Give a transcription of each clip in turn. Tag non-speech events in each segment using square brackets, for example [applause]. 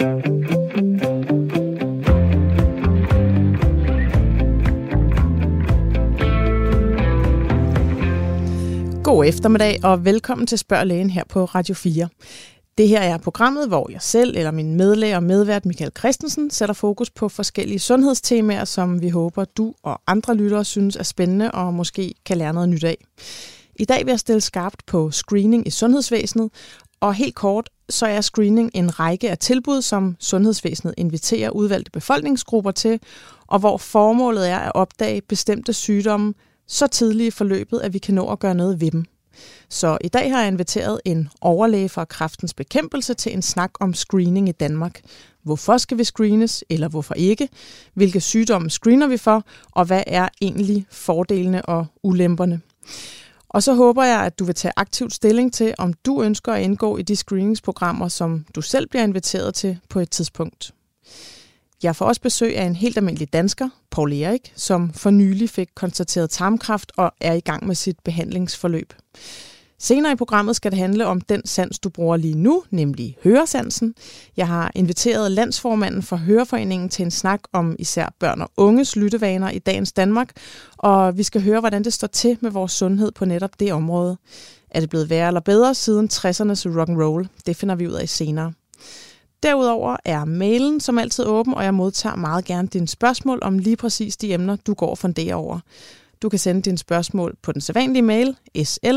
God eftermiddag og velkommen til Spørg Lægen her på Radio 4. Det her er programmet, hvor jeg selv eller min medlæger og medvært Michael Christensen sætter fokus på forskellige sundhedstemaer, som vi håber, du og andre lyttere synes er spændende og måske kan lære noget nyt af. I dag vil jeg stille skarpt på screening i sundhedsvæsenet, og helt kort, så er screening en række af tilbud, som sundhedsvæsenet inviterer udvalgte befolkningsgrupper til, og hvor formålet er at opdage bestemte sygdomme så tidligt i forløbet, at vi kan nå at gøre noget ved dem. Så i dag har jeg inviteret en overlæge fra kræftens bekæmpelse til en snak om screening i Danmark. Hvorfor skal vi screenes, eller hvorfor ikke? Hvilke sygdomme screener vi for, og hvad er egentlig fordelene og ulemperne? Og så håber jeg, at du vil tage aktivt stilling til, om du ønsker at indgå i de screeningsprogrammer, som du selv bliver inviteret til på et tidspunkt. Jeg får også besøg af en helt almindelig dansker, Paul Erik, som for nylig fik konstateret tarmkræft og er i gang med sit behandlingsforløb. Senere i programmet skal det handle om den sans, du bruger lige nu, nemlig høresansen. Jeg har inviteret landsformanden for Høreforeningen til en snak om især børn og unges lyttevaner i dagens Danmark, og vi skal høre, hvordan det står til med vores sundhed på netop det område. Er det blevet værre eller bedre siden 60'ernes rock and roll? Det finder vi ud af senere. Derudover er mailen som altid åben, og jeg modtager meget gerne dine spørgsmål om lige præcis de emner, du går og funderer over. Du kan sende dine spørgsmål på den sædvanlige mail sl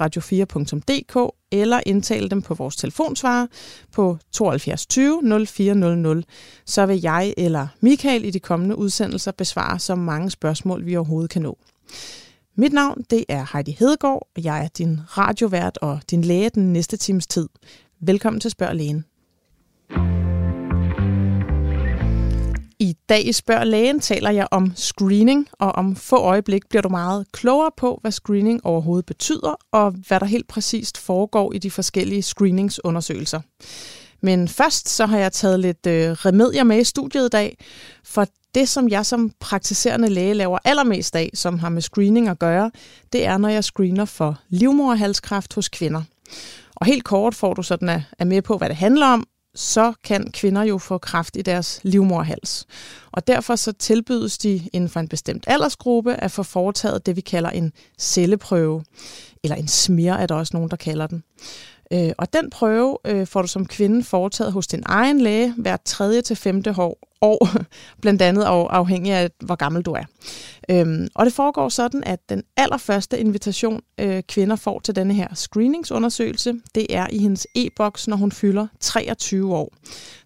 radio 4dk eller indtale dem på vores telefonsvarer på 72 20 0400. Så vil jeg eller Michael i de kommende udsendelser besvare så mange spørgsmål, vi overhovedet kan nå. Mit navn det er Heidi Hedegaard, og jeg er din radiovært og din læge den næste times tid. Velkommen til Spørg Lægen. I dag i Spørg Lægen taler jeg om screening, og om få øjeblik bliver du meget klogere på, hvad screening overhovedet betyder, og hvad der helt præcist foregår i de forskellige screeningsundersøgelser. Men først så har jeg taget lidt øh, remedier med i studiet i dag, for det, som jeg som praktiserende læge laver allermest af, som har med screening at gøre, det er, når jeg screener for livmoderhalskræft hos kvinder. Og helt kort får du sådan at, at med på, hvad det handler om, så kan kvinder jo få kraft i deres livmorhals. Og derfor så tilbydes de inden for en bestemt aldersgruppe at få foretaget det, vi kalder en celleprøve. Eller en smir er der også nogen, der kalder den. Øh, og den prøve øh, får du som kvinde foretaget hos din egen læge hver tredje til femte år, år, [laughs] blandt andet afhængig af, hvor gammel du er. Øhm, og det foregår sådan, at den allerførste invitation, øh, kvinder får til denne her screeningsundersøgelse, det er i hendes e-boks, når hun fylder 23 år.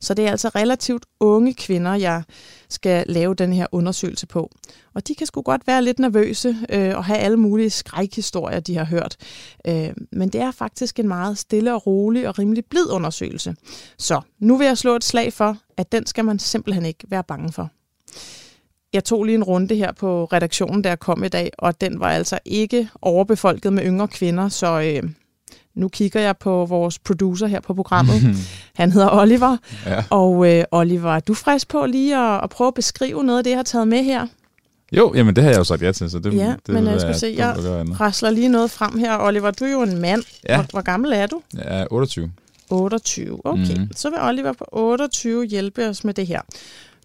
Så det er altså relativt unge kvinder, jeg skal lave den her undersøgelse på. Og de kan sgu godt være lidt nervøse øh, og have alle mulige skrækhistorier, de har hørt. Øh, men det er faktisk en meget stille og rolig og rimelig blid undersøgelse. Så nu vil jeg slå et slag for, at den skal man simpelthen ikke være bange for. Jeg tog lige en runde her på redaktionen, der kom i dag, og den var altså ikke overbefolket med yngre kvinder, så øh, nu kigger jeg på vores producer her på programmet. [laughs] Han hedder Oliver. Ja. Og øh, Oliver, er du frisk på lige at, at prøve at beskrive noget af det, jeg har taget med her? Jo, jamen det har jeg jo sagt ja til, så det, ja, det men jeg skal se, jeg rasler lige noget frem her. Oliver, du er jo en mand. Ja. Hvor, hvor gammel er du? Jeg er 28. 28, okay. Mm. Så vil Oliver på 28 hjælpe os med det her.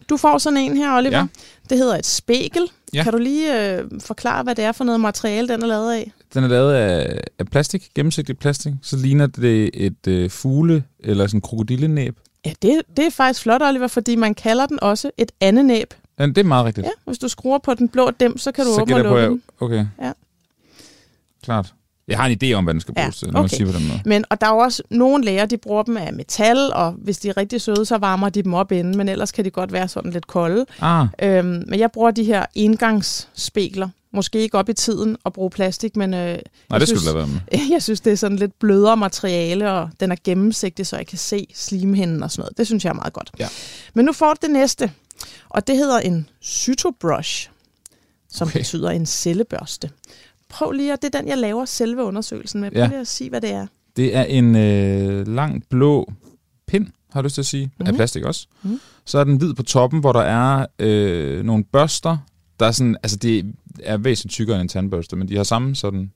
Du får sådan en her, Oliver. Ja. Det hedder et spækel. Ja. Kan du lige øh, forklare, hvad det er for noget materiale, den er lavet af? Den er lavet af, af plastik, gennemsigtig plastik. Så ligner det et øh, fugle eller sådan en krokodillenæb. Ja, det, det er faktisk flot, Oliver, fordi man kalder den også et andet næb. Ja, det er meget rigtigt. Ja, hvis du skruer på den blå dem, så kan du så åbne og lukke den. Okay. Ja. Klart. Jeg har en idé om, hvad den skal bruges ja, til, når okay. siger på den måde. Men, og der er jo også nogle læger, de bruger dem af metal, og hvis de er rigtig søde, så varmer de dem op inden, men ellers kan de godt være sådan lidt kolde. Ah. Øhm, men jeg bruger de her engangsspegler. Måske ikke op i tiden at bruge plastik, men øh, Nej, det synes, skulle være med. [laughs] jeg synes, det er sådan lidt blødere materiale, og den er gennemsigtig, så jeg kan se slimhinden og sådan noget. Det synes jeg er meget godt. Ja. Men nu får du det næste, og det hedder en cytobrush, som okay. betyder en cellebørste prøv lige, at det er den, jeg laver selve undersøgelsen med. Prøv ja. lige at sige, hvad det er. Det er en øh, lang blå pind, har du lyst til at sige, mm. af mhm. plastik også. Mm. Så er den hvid på toppen, hvor der er øh, nogle børster, der er sådan, altså det er væsentligt tykkere end en tandbørste, men de har samme sådan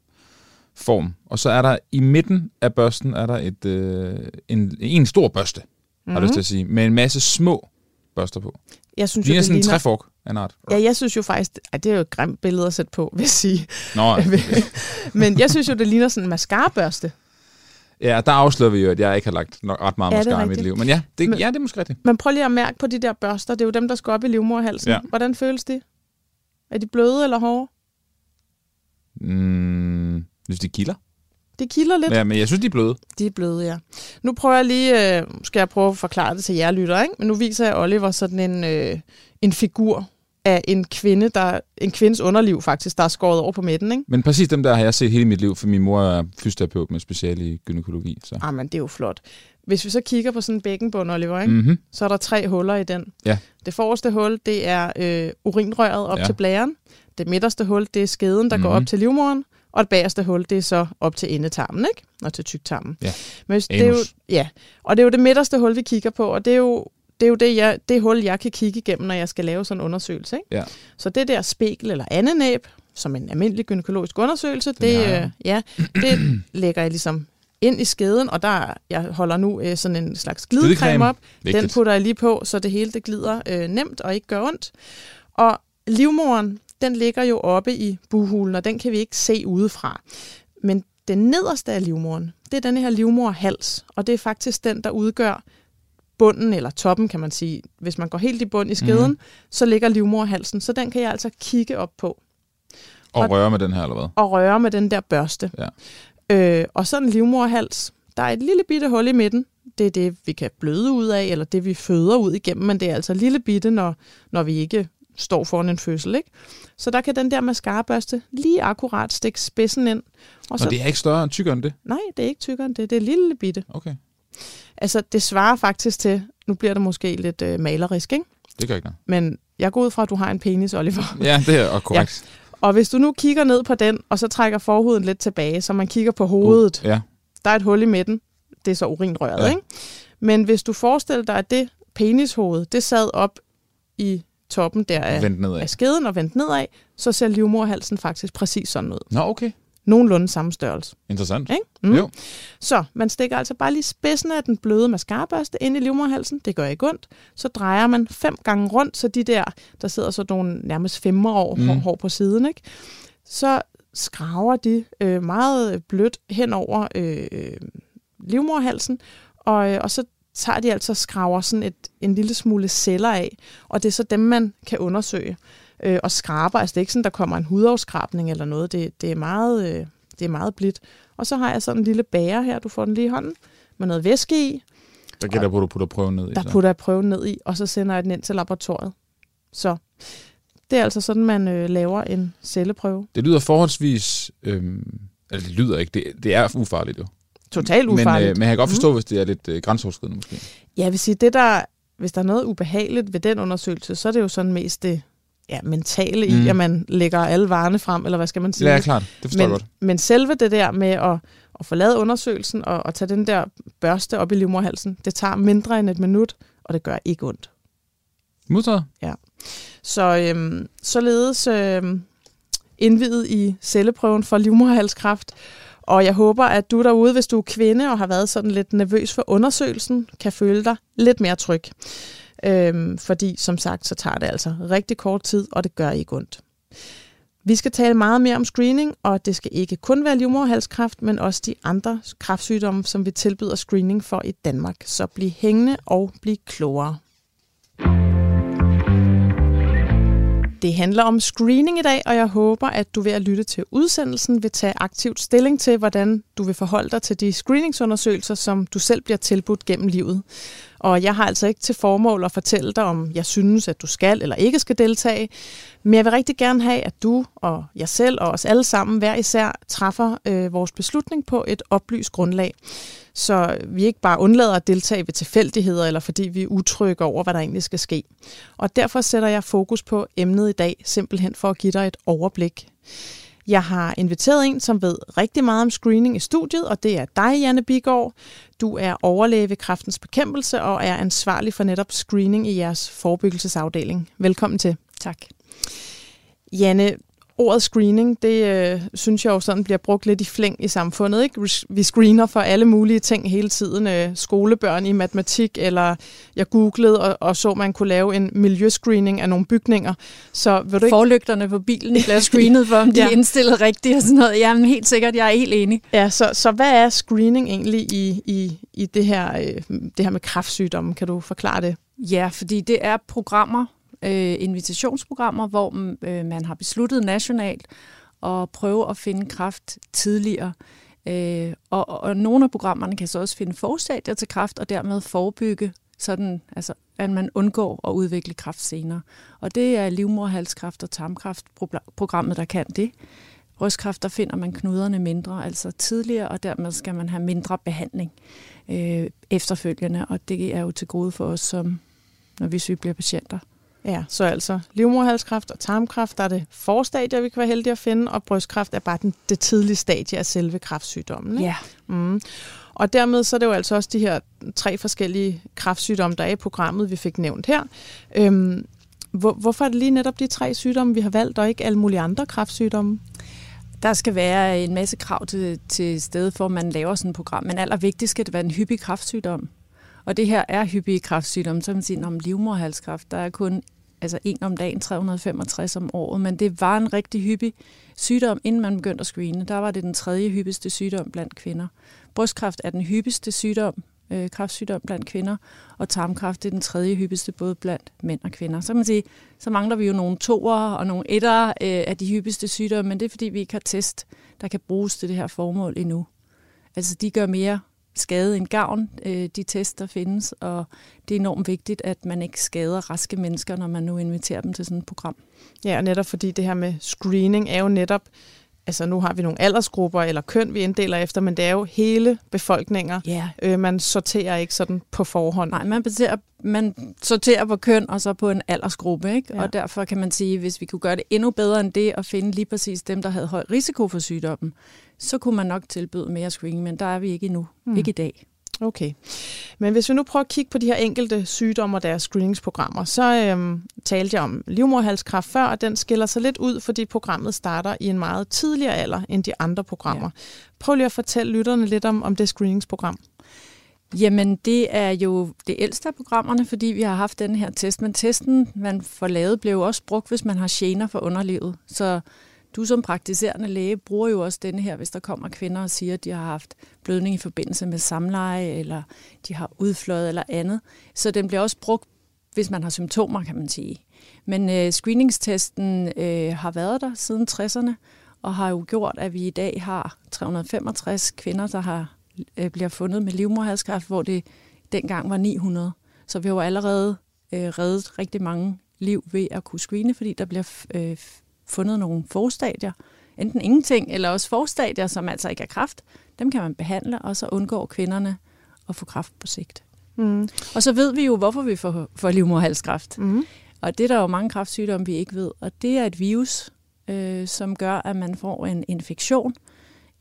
form. Og så er der i midten af børsten, er der et, øh, en, en stor børste. mm. har jeg lyst til at sige, med en masse små børster på. Jeg synes Det ligner det sådan en træfork en art. Ja, jeg synes jo faktisk, at det er jo et grimt billede at sætte på, vil jeg sige. Nå, [laughs] Men jeg synes jo, det ligner sådan en mascara-børste. ja, der afslører vi jo, at jeg ikke har lagt nok ret meget Ja, mascara i mit liv. Men ja, det, Men- ja, det er måske rigtigt. Men prøv lige at mærke på de der børster. Det er jo dem, der skal op i livmorhalsen. Ja. Hvordan føles de? Er de bløde eller hårde? Mm, hvis de kilder. Det kilder lidt. Ja, men jeg synes, de er bløde. De er bløde, ja. Nu prøver jeg lige, øh, skal jeg prøve at forklare det til jer lytter, ikke? Men nu viser jeg Oliver sådan en, øh, en figur af en kvinde, der, en kvindes underliv faktisk, der er skåret over på midten, ikke? Men præcis dem der har jeg set hele mit liv, for min mor er fysioterapeut med speciale i gynækologi. Så. Ah, men det er jo flot. Hvis vi så kigger på sådan en bækkenbund, Oliver, ikke? Mm-hmm. så er der tre huller i den. Ja. Det forreste hul, det er øh, urinrøret op Ja. til blæren. Det midterste hul, det er skeden, der mm-hmm. går Mhm. op til livmoderen. Og det bagerste hul, det er så op til endetarmen, ikke? Og til tyktarmen. Ja. Men hvis, det er jo, ja, og det er jo det midterste hul, vi kigger på, og det er jo det, er jo det, jeg, det hul, jeg kan kigge igennem, når jeg skal lave sådan en undersøgelse. Ikke? Ja. Så det der spekel eller andenæb, som en almindelig gynækologisk undersøgelse, Den det, jeg. øh, ja, det lægger jeg ligesom ind i skeden, og der jeg holder nu øh, sådan en slags glidecreme op. Den Vigtigt. putter jeg lige på, så det hele det glider øh, nemt og ikke gør ondt. Og livmoren, den ligger jo oppe i buhulen, og den kan vi ikke se udefra. Men den nederste af livmoren, det er den her livmorhals, og det er faktisk den, der udgør bunden, eller toppen kan man sige. Hvis man går helt i bund i skeden, Mhm. mm-hmm. så ligger livmorhalsen, så den kan jeg altså kigge op på Og røre med den her, eller hvad? og røre med den der børste. Ja. Øh, og sådan en livmorhals, der er et lille bitte hul i midten. Det er det, vi kan bløde ud af, eller det, vi føder ud igennem, men det er altså lille bitte, når, når vi ikke står foran en fødsel. Ikke? Så der kan den der mascarabørste lige akkurat stikke spidsen ind. Og Og så, det er ikke større end tykkere end det? Nej, det er ikke tykkere end det. Det er lille bitte. Okay. Altså, det svarer faktisk til, nu bliver det måske lidt øh, malerisk, ikke? Det gør ikke noget. men jeg går ud fra, at du har en penis, Oliver. [laughs] Ja, det er og korrekt. Og hvis du nu kigger ned på den, og så trækker forhuden lidt tilbage, så man kigger på hovedet, Ja. der er et hul i midten. Det er så urinrøret, Ja. ja. ikke? Men hvis du forestiller dig, at det penishoved, det sad op i toppen der af, af skeden og vendt nedad, så ser livmorhalsen faktisk præcis sådan ud. Nå, okay. Nogenlunde samme størrelse. Interessant. Ikke? Mm. Jo. Så man stikker altså bare lige spidsen af den bløde mascarabørste ind i livmorhalsen. Det gør ikke ondt. Så drejer man fem gange rundt, så de der, der sidder så nogle nærmest femmer år Mm. mm. hår på siden, ikke? så skraver de øh, meget blødt hen over øh, livmorhalsen, og, øh, og så tager de altså og skraver sådan et, en lille smule celler af, og det er så dem, man kan undersøge øh, og skraber. Altså det er ikke sådan, der kommer en hudafskrabning eller noget. Det, det, er meget, øh, det er meget blidt. Og så har jeg sådan en lille bære her, du får den lige i hånden, med noget væske i. Der jeg på, at du putter prøven ned i. Der så. putter jeg prøven ned i, og så sender jeg den ind til laboratoriet. Så det er altså sådan, man øh, laver en celleprøve. Det lyder forholdsvis... Øhm, eller det lyder ikke. Det, det er ufarligt jo. Totalt Men, ufarligt. øh, men jeg kan godt forstå, mm. hvis det er lidt øh, grænseoverskridende måske. Jeg vil sige, det der, hvis der er noget ubehageligt ved den undersøgelse, så er det jo sådan mest det ja, mentale mm. I, at man lægger alle varerne frem, eller hvad skal man sige? Ja, klart. Det forstår jeg men, godt. men selve det der med at, at få lavet undersøgelsen og, og tage den der børste op i livmorhalsen, det tager mindre end et minut, og det gør ikke ondt. Modtaget. Så øhm, således øhm, indvidet i celleprøven for livmorhalskræft. Og jeg håber, at du derude, hvis du er kvinde og har været sådan lidt nervøs for undersøgelsen, kan føle dig lidt mere tryg. Øhm, fordi som sagt, så tager det altså rigtig kort tid, og det gør ikke ondt. Vi skal tale meget mere om screening, og det skal ikke kun være livmoderhalskræft, men også de andre kræftsygdomme, som vi tilbyder screening for i Danmark. Så bliv hængende og bliv klogere. Det handler om screening i dag, og jeg håber, at du ved at lytte til udsendelsen vil tage aktivt stilling til, hvordan du vil forholde dig til de screeningsundersøgelser, som du selv bliver tilbudt gennem livet. Og jeg har altså ikke til formål at fortælle dig, om jeg synes, at du skal eller ikke skal deltage, men jeg vil rigtig gerne have, at du og jeg selv og os alle sammen hver især træffer øh, vores beslutning på et oplyst grundlag. Så vi ikke bare undlader at deltage ved tilfældigheder, eller fordi vi er utrygge over, hvad der egentlig skal ske. Og derfor sætter jeg fokus på emnet i dag, simpelthen for at give dig et overblik. Jeg har inviteret en, som ved rigtig meget om screening i studiet, og det er dig, Janne Bigård. Du er overlæge ved Kræftens Bekæmpelse og er ansvarlig for netop screening i jeres forebyggelsesafdeling. Velkommen til. Tak. Janne, ordet screening, det øh, synes jeg jo sådan bliver brugt lidt i flæng i samfundet. Ikke? Vi screener for alle mulige ting hele tiden. Øh, skolebørn i matematik, eller jeg googlede og, og så, man kunne lave en miljøscreening af nogle bygninger. Så vil du ikke... Forlygterne på bilen bliver screenet for, om de [laughs] ja. er indstillet rigtigt og sådan noget. Jamen helt sikkert, jeg er helt enig. Ja, så, så hvad er screening egentlig i, i, i det, her, øh, det her med kræftsygdomme? Kan du forklare det? Ja, fordi det er programmer, øh, invitationsprogrammer, hvor øh, man har besluttet nationalt at prøve at finde kræft tidligere. Øh, og, og nogle af programmerne kan så også finde forstadier til kræft, og dermed forebygge sådan, altså, at man undgår at udvikle kræft senere. Og det er livmorhalskræft og tarmkræftprogrammet, der kan det. Brystkræft, der finder man knuderne mindre, altså tidligere, og dermed skal man have mindre behandling øh, efterfølgende, og det er jo til gode for os, som, når vi bliver patienter. Ja, så altså livmorhalskræft og tarmkræft, der er det forstadier, vi kan være heldige at finde, og brystkræft er bare den, det tidlige stadie af selve kræftsygdommen. Ikke? Ja. Mm. Og dermed så er det jo altså også de her tre forskellige kræftsygdomme, der er i programmet, vi fik nævnt her. Øhm, hvor, hvorfor er det lige netop de tre sygdomme, vi har valgt, og ikke alle mulige andre kræftsygdomme? Der skal være en masse krav til, til stedet for, at man laver sådan et program. Men allervigtigst skal det være en hyppig kræftsygdom. Og det her er hyppige kræftsygdomme, så man siger, om livmorhalskræft, der er kun altså en om dagen, 365 om året, men det var en rigtig hyppig sygdom, inden man begyndte at screene. Der var det den tredje hyppigste sygdom blandt kvinder. Brystkræft er den hyppigste sygdom, øh, kræftsygdom blandt kvinder, og tarmkræft er den tredje hyppigste både blandt mænd og kvinder. Så kan man sige, så mangler vi jo nogle toer og nogle etter øh, af de hyppigste sygdomme, men det er fordi, vi ikke har test, der kan bruges til det her formål endnu. Altså de gør mere skade end gavn, øh, de test, der findes, og det er enormt vigtigt, at man ikke skader raske mennesker, når man nu inviterer dem til sådan et program. Ja, og netop fordi det her med screening er jo netop, altså nu har vi nogle aldersgrupper eller køn, vi inddeler efter, men det er jo hele befolkninger. Ja. Øh, man sorterer ikke sådan på forhånd. Nej, man, baserer, man sorterer på køn og så på en aldersgruppe, ikke? Ja. og derfor kan man sige, hvis vi kunne gøre det endnu bedre end det, at finde lige præcis dem, der havde høj risiko for sygdommen, så kunne man nok tilbyde mere screening, men der er vi ikke endnu. Mm. Ikke i dag. Okay. Men hvis vi nu prøver at kigge på de her enkelte sygdomme og deres screeningsprogrammer, så øhm, talte jeg om livmorhalskræft før, og den skiller sig lidt ud, fordi programmet starter i en meget tidligere alder end de andre programmer. Ja. Prøv lige at fortælle lytterne lidt om, om det screeningsprogram. Jamen, det er jo det ældste af programmerne, fordi vi har haft den her test. Men testen, man får lavet, blev også brugt, hvis man har gener for underlivet. Så du som praktiserende læge bruger jo også denne her, hvis der kommer kvinder og siger, at de har haft blødning i forbindelse med samleje, eller de har udfløjet eller andet. Så den bliver også brugt, hvis man har symptomer, kan man sige. Men øh, screeningstesten øh, har været der siden 60'erne, og har jo gjort, at vi i dag har 365 kvinder, der har øh, bliver fundet med livmorhalskræft, hvor det dengang var 900. Så vi har jo allerede øh, reddet rigtig mange liv ved at kunne screene, fordi der bliver øh, fundet nogle forstadier, enten ingenting, eller også forstadier, som altså ikke er kræft. Dem kan man behandle, og så undgår kvinderne at få kræft på sigt. Mm. Og så ved vi jo, hvorfor vi får, får livmorhalskræft. Mm. Og det er der jo mange kræftsygdomme, vi ikke ved. Og det er et virus, øh, som gør, at man får en infektion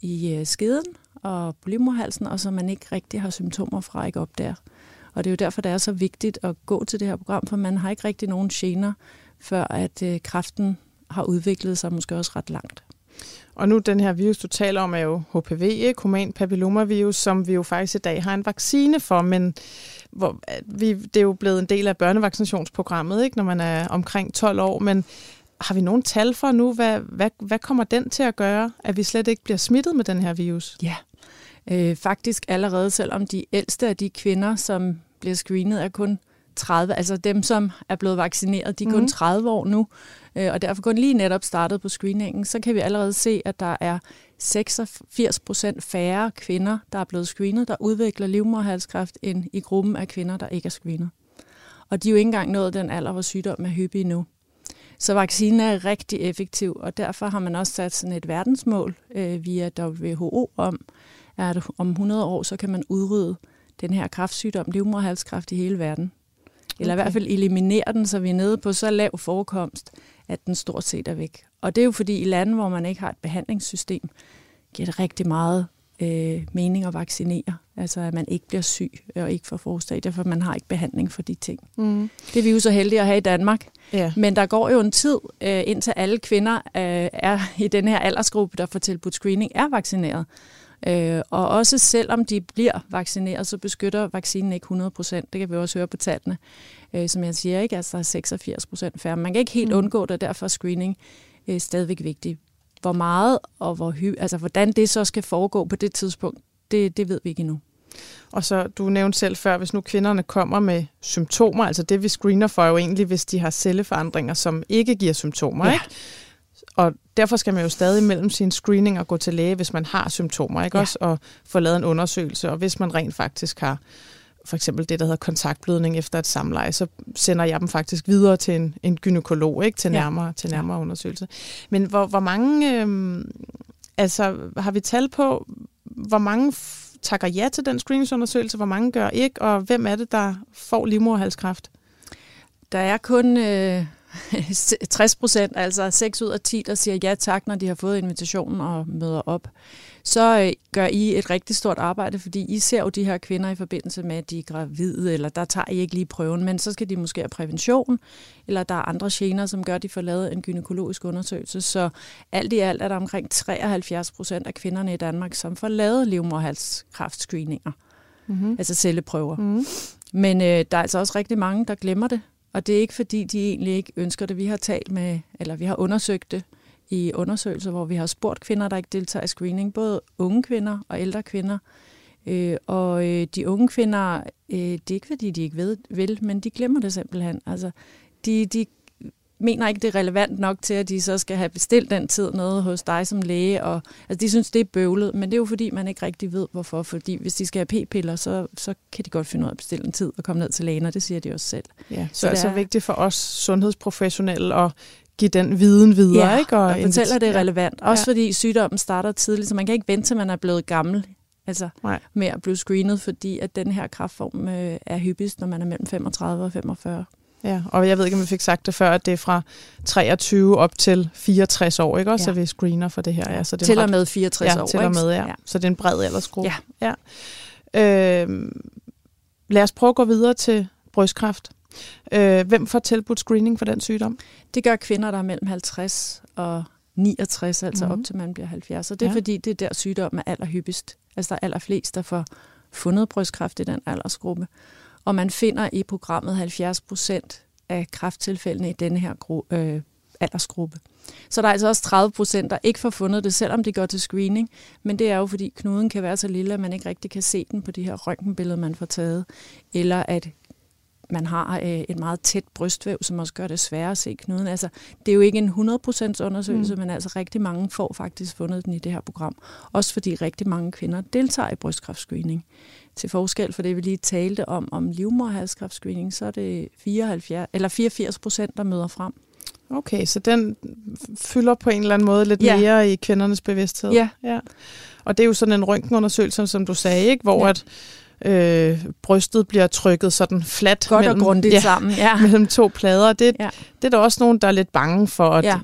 i øh, skeden og på livmorhalsen, og så man ikke rigtig har symptomer fra ikke op der. Og det er jo derfor, det er så vigtigt at gå til det her program, for man har ikke rigtig nogen gener, før at øh, kræften har udviklet sig måske også ret langt. Og nu den her virus, du taler om, er jo HPV, ikke? human papillomavirus, som vi jo faktisk i dag har en vaccine for, men hvor, vi, det er jo blevet en del af børnevaccinationsprogrammet, ikke? når man er omkring 12 år, men har vi nogen tal for nu, hvad, hvad, hvad kommer den til at gøre, at vi slet ikke bliver smittet med den her virus? Ja, øh, faktisk allerede, selvom de ældste af de kvinder, som bliver screenet, er kun 30, altså dem, som er blevet vaccineret, de er kun mm. 30 år nu, øh, og derfor kun lige netop startet på screeningen, så kan vi allerede se, at der er 86 procent færre kvinder, der er blevet screenet, der udvikler livmorhalskræft, end i gruppen af kvinder, der ikke er screenet. Og de er jo ikke engang nået den alder, hvor sygdommen er hyppig nu. Så vaccinen er rigtig effektiv, og derfor har man også sat sådan et verdensmål øh, via WHO om, at om 100 år, så kan man udrydde den her kræftsygdom, livmorhalskræft i hele verden. Eller okay. i hvert fald eliminere den, så vi er nede på så lav forekomst, at den stort set er væk. Og det er jo fordi i lande, hvor man ikke har et behandlingssystem, giver det rigtig meget øh, mening at vaccinere. Altså at man ikke bliver syg og ikke får forstadier, for man har ikke behandling for de ting. Mm. Det er vi jo så heldige at have i Danmark. Ja. Men der går jo en tid, øh, indtil alle kvinder øh, er i den her aldersgruppe, der får tilbudt screening, er vaccineret. Øh, og også selvom de bliver vaccineret, så beskytter vaccinen ikke 100 procent. Det kan vi også høre på tallene. Øh, som jeg siger, ikke? Altså 86 procent færre. Man kan ikke helt mm. undgå det, derfor er screening øh, stadigvæk vigtig. Hvor meget og hvor hy, altså hvordan det så skal foregå på det tidspunkt, det, det ved vi ikke endnu. Og så, du nævnte selv før, hvis nu kvinderne kommer med symptomer, altså det vi screener for er jo egentlig, hvis de har celleforandringer, som ikke giver symptomer, ja. ikke? Og derfor skal man jo stadig mellem sin screening og gå til læge, hvis man har symptomer, ikke ja. også? Og få lavet en undersøgelse, og hvis man rent faktisk har for eksempel det, der hedder kontaktblødning efter et samleje, så sender jeg dem faktisk videre til en, en gynekolog, ikke? Til nærmere, ja. til nærmere undersøgelse. Men hvor, hvor mange, øh, altså har vi tal på, hvor mange takker ja til den screeningsundersøgelse, hvor mange gør ikke, og hvem er det, der får livmoderhalskræft? Der er kun øh, [laughs] 60 procent, altså 6 ud af 10, der siger ja tak, når de har fået invitationen og møder op. Så øh, gør I et rigtig stort arbejde, fordi I ser jo de her kvinder i forbindelse med, at de er gravide, eller der tager I ikke lige prøven, men så skal de måske have prævention, eller der er andre gener, som gør, at de får lavet en gynækologisk undersøgelse. Så alt i alt er der omkring 73 procent af kvinderne i Danmark, som får lavet livmoderhalskræftscreeninger, mm-hmm. altså celleprøver. Mm-hmm. Men øh, der er altså også rigtig mange, der glemmer det, og det er ikke fordi, de egentlig ikke ønsker det. Vi har talt med, eller vi har undersøgt det i undersøgelser, hvor vi har spurgt kvinder, der ikke deltager i screening, både unge kvinder og ældre kvinder. Øh, og øh, de unge kvinder, øh, det er ikke fordi, de ikke ved, vil, men de glemmer det simpelthen. Altså, de, de mener ikke, det er relevant nok til, at de så skal have bestilt den tid noget hos dig som læge. Og, altså, de synes, det er bøvlet, men det er jo fordi, man ikke rigtig ved, hvorfor. Fordi hvis de skal have p-piller, så, så kan de godt finde ud af at bestille en tid og komme ned til lægen, og det siger de også selv. Ja, så, så det er så vigtigt for os sundhedsprofessionelle at give den viden videre. Ja, ikke? Og, og fortælle, at det er relevant. Også ja. fordi sygdommen starter tidligt, så man kan ikke vente, til man er blevet gammel altså Nej. med at blive screenet, fordi at den her kraftform øh, er hyppigst, når man er mellem 35 og 45. Ja, og jeg ved ikke, om vi fik sagt det før, at det er fra 23 op til 64 år, ikke også, ja. så vi screener for det her. Ja, så det til ret, og med 64 ja, år. til og med, ja. ja. Så det er en bred aldersgruppe. Ja. ja. Øh, lad os prøve at gå videre til brystkræft. Øh, hvem får tilbudt screening for den sygdom? Det gør kvinder, der er mellem 50 og 69, altså mm. op til man bliver 70. Og det er ja. fordi, det er der sygdommen er allerhyppigst. Altså der er allerflest, der får fundet brystkræft i den aldersgruppe. Og man finder i programmet 70 procent af kræfttilfældene i denne her øh, aldersgruppe. Så der er altså også 30 procent, der ikke får fundet det, selvom de går til screening. Men det er jo, fordi knuden kan være så lille, at man ikke rigtig kan se den på de her røntgenbilleder, man får taget. Eller at man har øh, et meget tæt brystvæv, som også gør det sværere at se knuden. Altså, det er jo ikke en 100% undersøgelse, mm. men altså rigtig mange får faktisk fundet den i det her program. Også fordi rigtig mange kvinder deltager i brystkræftscreening. Til forskel for det, vi lige talte om, om livmorhalskræftscreening, så er det 74, eller 84 procent, der møder frem. Okay, så den fylder på en eller anden måde lidt ja. mere i kvindernes bevidsthed. Ja. ja. Og det er jo sådan en røntgenundersøgelse, som du sagde, ikke? hvor ja. at øh, brystet bliver trykket sådan fladt Godt mellem, og grundigt ja, sammen. Ja. [laughs] mellem to plader. Det, ja. det er der også nogen, der er lidt bange for. At ja.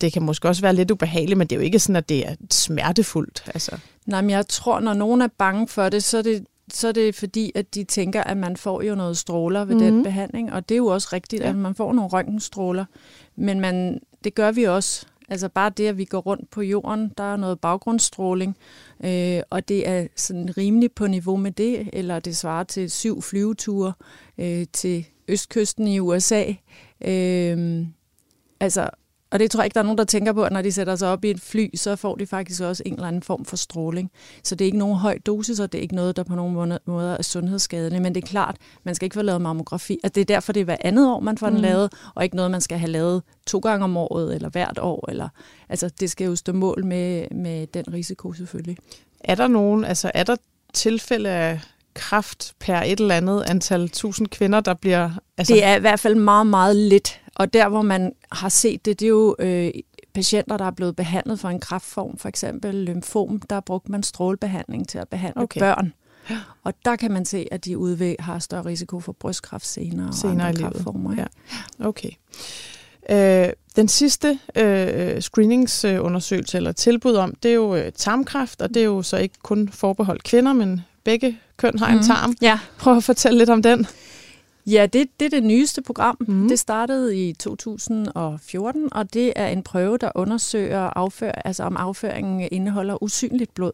Det kan måske også være lidt ubehageligt, men det er jo ikke sådan, at det er smertefuldt. Altså. Nej, men jeg tror, når nogen er bange for det, så er det så er det fordi, at de tænker, at man får jo noget stråler ved mm. den mhm. behandling, og det er jo også rigtigt, ja. at man får nogle røntgenstråler, men man, det gør vi også. Altså bare det, at vi går rundt på jorden, der er noget baggrundsstråling, øh, og det er sådan rimelig på niveau med det, eller det svarer til syv flyveture øh, til østkysten i USA. Øh, altså, og det tror jeg ikke, der er nogen, der tænker på, at når de sætter sig op i et fly, så får de faktisk også en eller anden form for stråling. Så det er ikke nogen høj dosis, og det er ikke noget, der på nogen måder er sundhedsskadeligt. Men det er klart, man skal ikke få lavet mammografi. Altså, det er derfor, det er hver andet år, man får den mm. lavet, og ikke noget, man skal have lavet to gange om året, eller hvert år. Eller, altså, det skal jo stå mål med, med den risiko selvfølgelig. Er der nogen, altså er der tilfælde af kraft per et eller andet antal tusind kvinder, der bliver... Altså... Det er i hvert fald meget, meget lidt. Og der, hvor man har set det, det er jo øh, patienter, der er blevet behandlet for en kraftform, for eksempel lymfom, der brugte man strålebehandling til at behandle okay. børn. Og der kan man se, at de udvæg har større risiko for brystkræft senere, senere og andre i livet. Ja. Okay. Øh, den sidste øh, screeningsundersøgelse eller tilbud om, det er jo øh, tarmkræft, og det er jo så ikke kun forbeholdt kvinder, men begge køn har mm. en Mhm. tarm. Ja, Prøv at fortælle lidt om den. Ja, det, det er det nyeste program. Mm. Det startede i 2014, og det er en prøve, der undersøger, affør, altså om afføringen indeholder usynligt blod.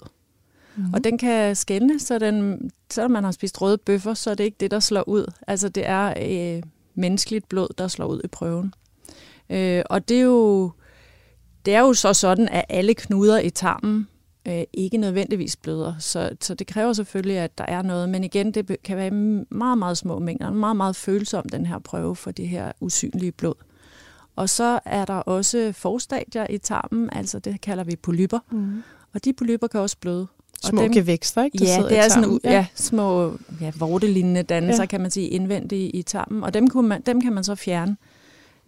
Mm. Og den kan skænde, så den, selvom man har spist røde bøffer, så er det ikke det, der slår ud. Altså det er øh, menneskeligt blod, der slår ud i prøven. Øh, og det er jo det er jo så sådan, at alle knuder i tarmen øh, ikke nødvendigvis bløder. Så, så det kræver selvfølgelig, at der er noget. Men igen, det kan være meget, meget små mængder. Meget, meget følsom, den her prøve for det her usynlige blod. Og så er der også forstadier i tarmen, altså det kalder vi polyper. Mm. Og de polyper kan også bløde. Og Små dem- gevækster, ikke? der Ja, sidder det i er sådan tarmen. u- ja, små ja, vortelignende dannelser, Ja. ja. kan man sige, indvendigt i tarmen. Og dem, kunne man, dem kan man så fjerne,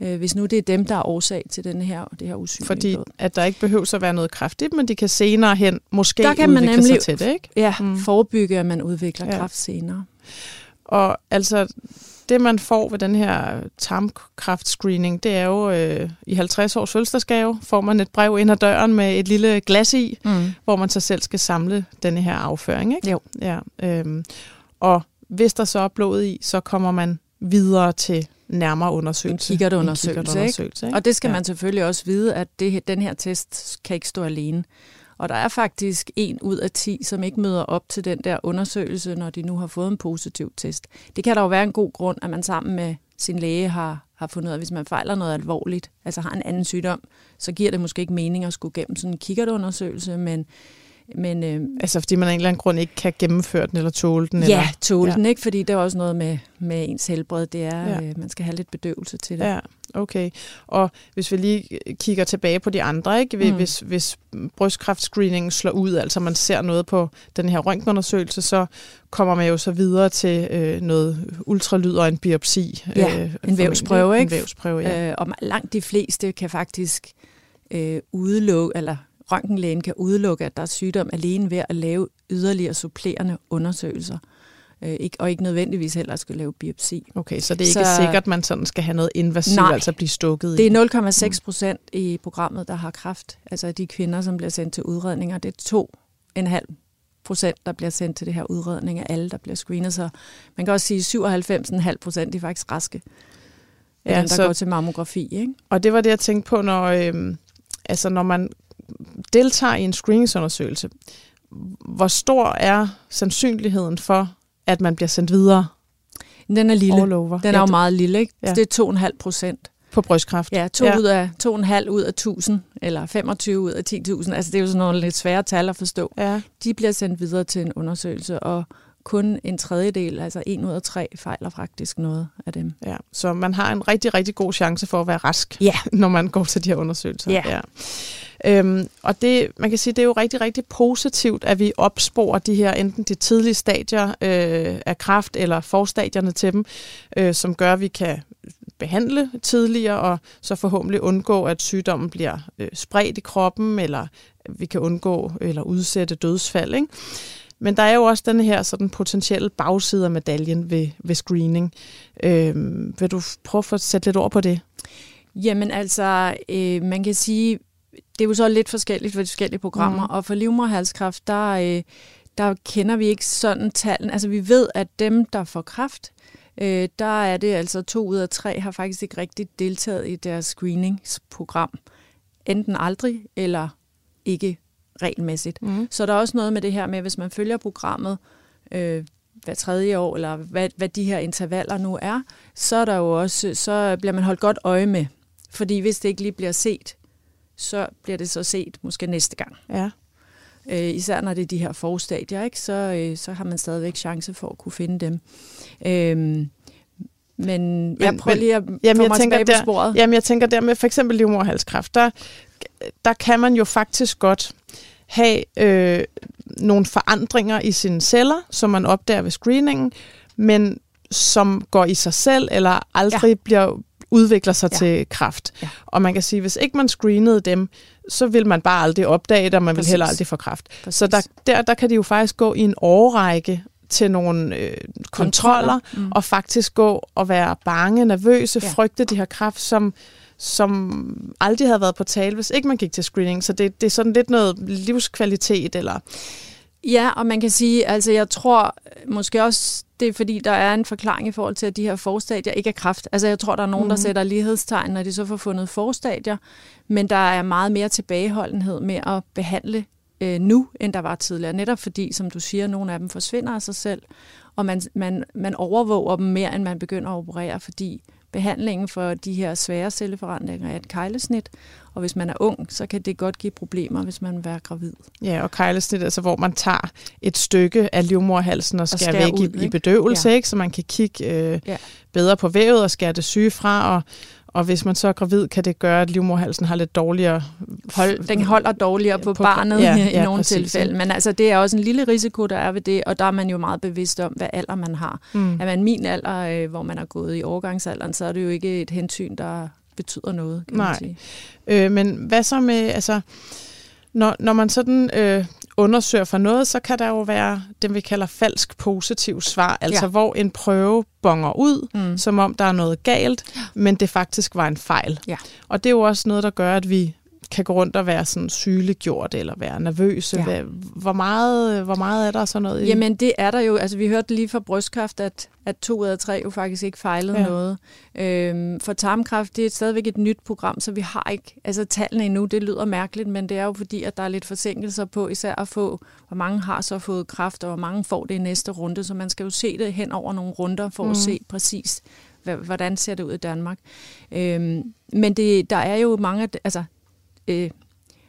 øh, hvis nu det er dem, der er årsag til den her, det her usynlige Fordi blod. at der ikke behøver at være noget kraftigt, men de kan senere hen måske Der kan man udvikle sig nemlig- til det, ikke? Ja, Mm. forebygge, at man udvikler Ja. kræft senere. Og altså, det man får ved den her tarmkræftscreening, det er jo øh, i 50 års fødselsdagsgave, får man et brev ind ad døren med et lille glas i, Mm. hvor man så selv skal samle denne her afføring, ikke? Jo. Ja, øhm, og hvis der så er blod i, så kommer man videre til nærmere undersøgelse. En kikkertundersøgelse, En kikkertundersøgelse, ikke? Og det skal Ja. man selvfølgelig også vide, at det, den her test kan ikke stå alene. Og der er faktisk en ud af 10, som ikke møder op til den der undersøgelse, når de nu har fået en positiv test. Det kan der jo være en god grund, at man sammen med sin læge har, har fundet ud af, hvis man fejler noget alvorligt, altså har en anden sygdom, så giver det måske ikke mening at skulle gennem sådan en kikkertundersøgelse, men, men øh, Altså fordi man af en eller anden grund ikke kan gennemføre den eller tåle den. ja, eller, tåle ja. den, ikke? Fordi det er også noget med, med ens helbred, det er, Ja. øh, man skal have lidt bedøvelse til det. Ja, okay. Og hvis vi lige kigger tilbage på de andre, ikke? Hvis, Mm. hvis, brystkræftscreeningen slår ud, altså man ser noget på den her røntgenundersøgelse, så kommer man jo så videre til øh, noget ultralyd og en biopsi. Ja, øh, en vævsprøve, En ikke? vævsprøve, ja. Øh, og langt de fleste kan faktisk øh, udelukke, eller røntgenlægen kan udelukke, at der er sygdom alene ved at lave yderligere supplerende undersøgelser. Øh, ikke, og ikke nødvendigvis heller skulle lave biopsi. Okay, så det er ikke så- sikkert, at man sådan skal have noget invasivt, Nej. altså blive stukket. Det er 0,6 procent i programmet, der har kræft. Altså de kvinder, som bliver sendt til udredninger. Det er 2,5 procent, der bliver sendt til det her udredning af alle, der bliver screenet. Så man kan også sige, at 97,5 procent er faktisk raske. Ja, dem, der så... går til mammografi. Ikke? Og det var det, jeg tænkte på, når, øhm, altså, når man deltager i en screeningsundersøgelse. Hvor stor er sandsynligheden for, at man bliver sendt videre Den er lille. Den er jo meget lille, ikke? Ja. Ja. Det er 2,5 procent. på brystkræft. Ja, to Ja. ja. ud af 2,5 ud af 1000, eller 25 ud af 10.000. Altså det er jo sådan nogle lidt svære tal at forstå. ja. De bliver sendt videre til en undersøgelse, og kun en tredjedel, altså en ud af tre, fejler faktisk noget af dem. Ja, så man har en rigtig, rigtig god chance for at være rask, Ja. [laughs] når man går til de her undersøgelser. Ja. ja. Øhm, og det, man kan sige, det er jo rigtig, rigtig positivt, at vi opsporer de her, enten de tidlige stadier øh, af kræft, eller forstadierne til dem, øh, som gør, at vi kan behandle tidligere, og så forhåbentlig undgå, at sygdommen bliver øh, spredt i kroppen, eller vi kan undgå eller udsætte dødsfald. Ikke? Men der er jo også den her sådan potentielle bagside af medaljen ved, ved screening. Øhm, vil du prøve at sætte lidt ord på det? Jamen altså, øh, man kan sige, det er jo så lidt forskelligt for de forskellige programmer, mm. og for livmoderhalskræft, der, øh, der kender vi ikke sådan tallene. Altså vi ved, at dem, der får kræft, øh, der er det altså to ud af tre, har faktisk ikke rigtig deltaget i deres screeningsprogram. Enten aldrig, eller ikke regelmæssigt. Mm. Så der er også noget med det her med, hvis man følger programmet øh, hver tredje år, eller hvad, hvad de her intervaller nu er, så, er der jo også, så bliver man holdt godt øje med. Fordi hvis det ikke lige bliver set, så bliver det så set måske næste gang. Ja. Øh, især når det er de her forstadier, ikke? Så, øh, så har man stadigvæk chance for at kunne finde dem. Øh, men jeg prøver men- lige at jamen, få jeg mig tænker, tilbage på der- sporet. Jamen, jeg tænker der med for eksempel livmoderhalskræft, der, der kan man jo faktisk godt have øh, nogle forandringer i sine celler, som man opdager ved screeningen, men som går i sig selv, eller aldrig ja. bliver udvikler sig ja. Til kræft. Ja. Og man kan sige, hvis ikke man screenede dem, så vil man bare aldrig opdage det, og man vil Præcis. heller aldrig få kræft. Præcis. Så der, der, der kan de jo faktisk gå i en årrække til nogle øh, kontroller, Mm. og faktisk gå og være bange, nervøse, ja. Frygte de her kræft, som, som aldrig havde været på tale, hvis ikke man gik til screening. Så det, det er sådan lidt noget livskvalitet, eller... Ja, og man kan sige, altså jeg tror måske også, det er fordi, der er en forklaring i forhold til, at de her forstadier ikke er kraft. Altså jeg tror, der er nogen, mm. der mhm. sætter lighedstegn, når de så får fundet forstadier, men der er meget mere tilbageholdenhed med at behandle øh, nu, end der var tidligere. Netop fordi, som du siger, nogle af dem forsvinder af sig selv, og man, man, man overvåger dem mere, end man begynder at operere, fordi behandlingen for de her svære celleforandringer er et kejlesnit, og hvis man er ung, så kan det godt give problemer, hvis man være gravid. Ja, og kejlesnit, altså hvor man tager et stykke af livmorhalsen og skærer, og skærer væk ud, i, i bedøvelse, ja. ikke? så man kan kigge øh, ja. bedre på vævet og skære det syge fra, og og hvis man så er gravid, kan det gøre, at livmorhalsen har lidt dårligere... Hold, den holder dårligere på, på barnet ja, [laughs] i ja, nogle præcis, tilfælde. Men altså, det er også en lille risiko, der er ved det, og der er man jo meget bevidst om, hvad alder man har. Mm. Er man min alder, øh, hvor man er gået i overgangsalderen, så er det jo ikke et hensyn, der betyder noget, kan Nej. man sige. Øh, men hvad så med... Altså, når, når man sådan øh, undersøger for noget, så kan der jo være det, vi kalder falsk positiv svar, altså ja. hvor en prøve bonger ud, mm. som om der er noget galt, men det faktisk var en fejl. Ja. Og det er jo også noget, der gør, at vi kan gå rundt og være sådan sygeliggjort eller være nervøse. Ja. Hvor, meget, hvor meget er der sådan noget? I? Jamen det er der jo. Altså vi hørte lige fra brystkræft, at, at to ud af tre jo faktisk ikke fejlede ja. noget. Øhm, for tarmkræft, det er stadigvæk et nyt program, så vi har ikke altså tallene endnu. Det lyder mærkeligt, men det er jo fordi, at der er lidt forsinkelser på især at få, hvor mange har så fået kræft, og hvor mange får det i næste runde. Så man skal jo se det hen over nogle runder for mm. at se præcis, hvordan ser det ud i Danmark. Øhm, men det, der er jo mange, altså øh,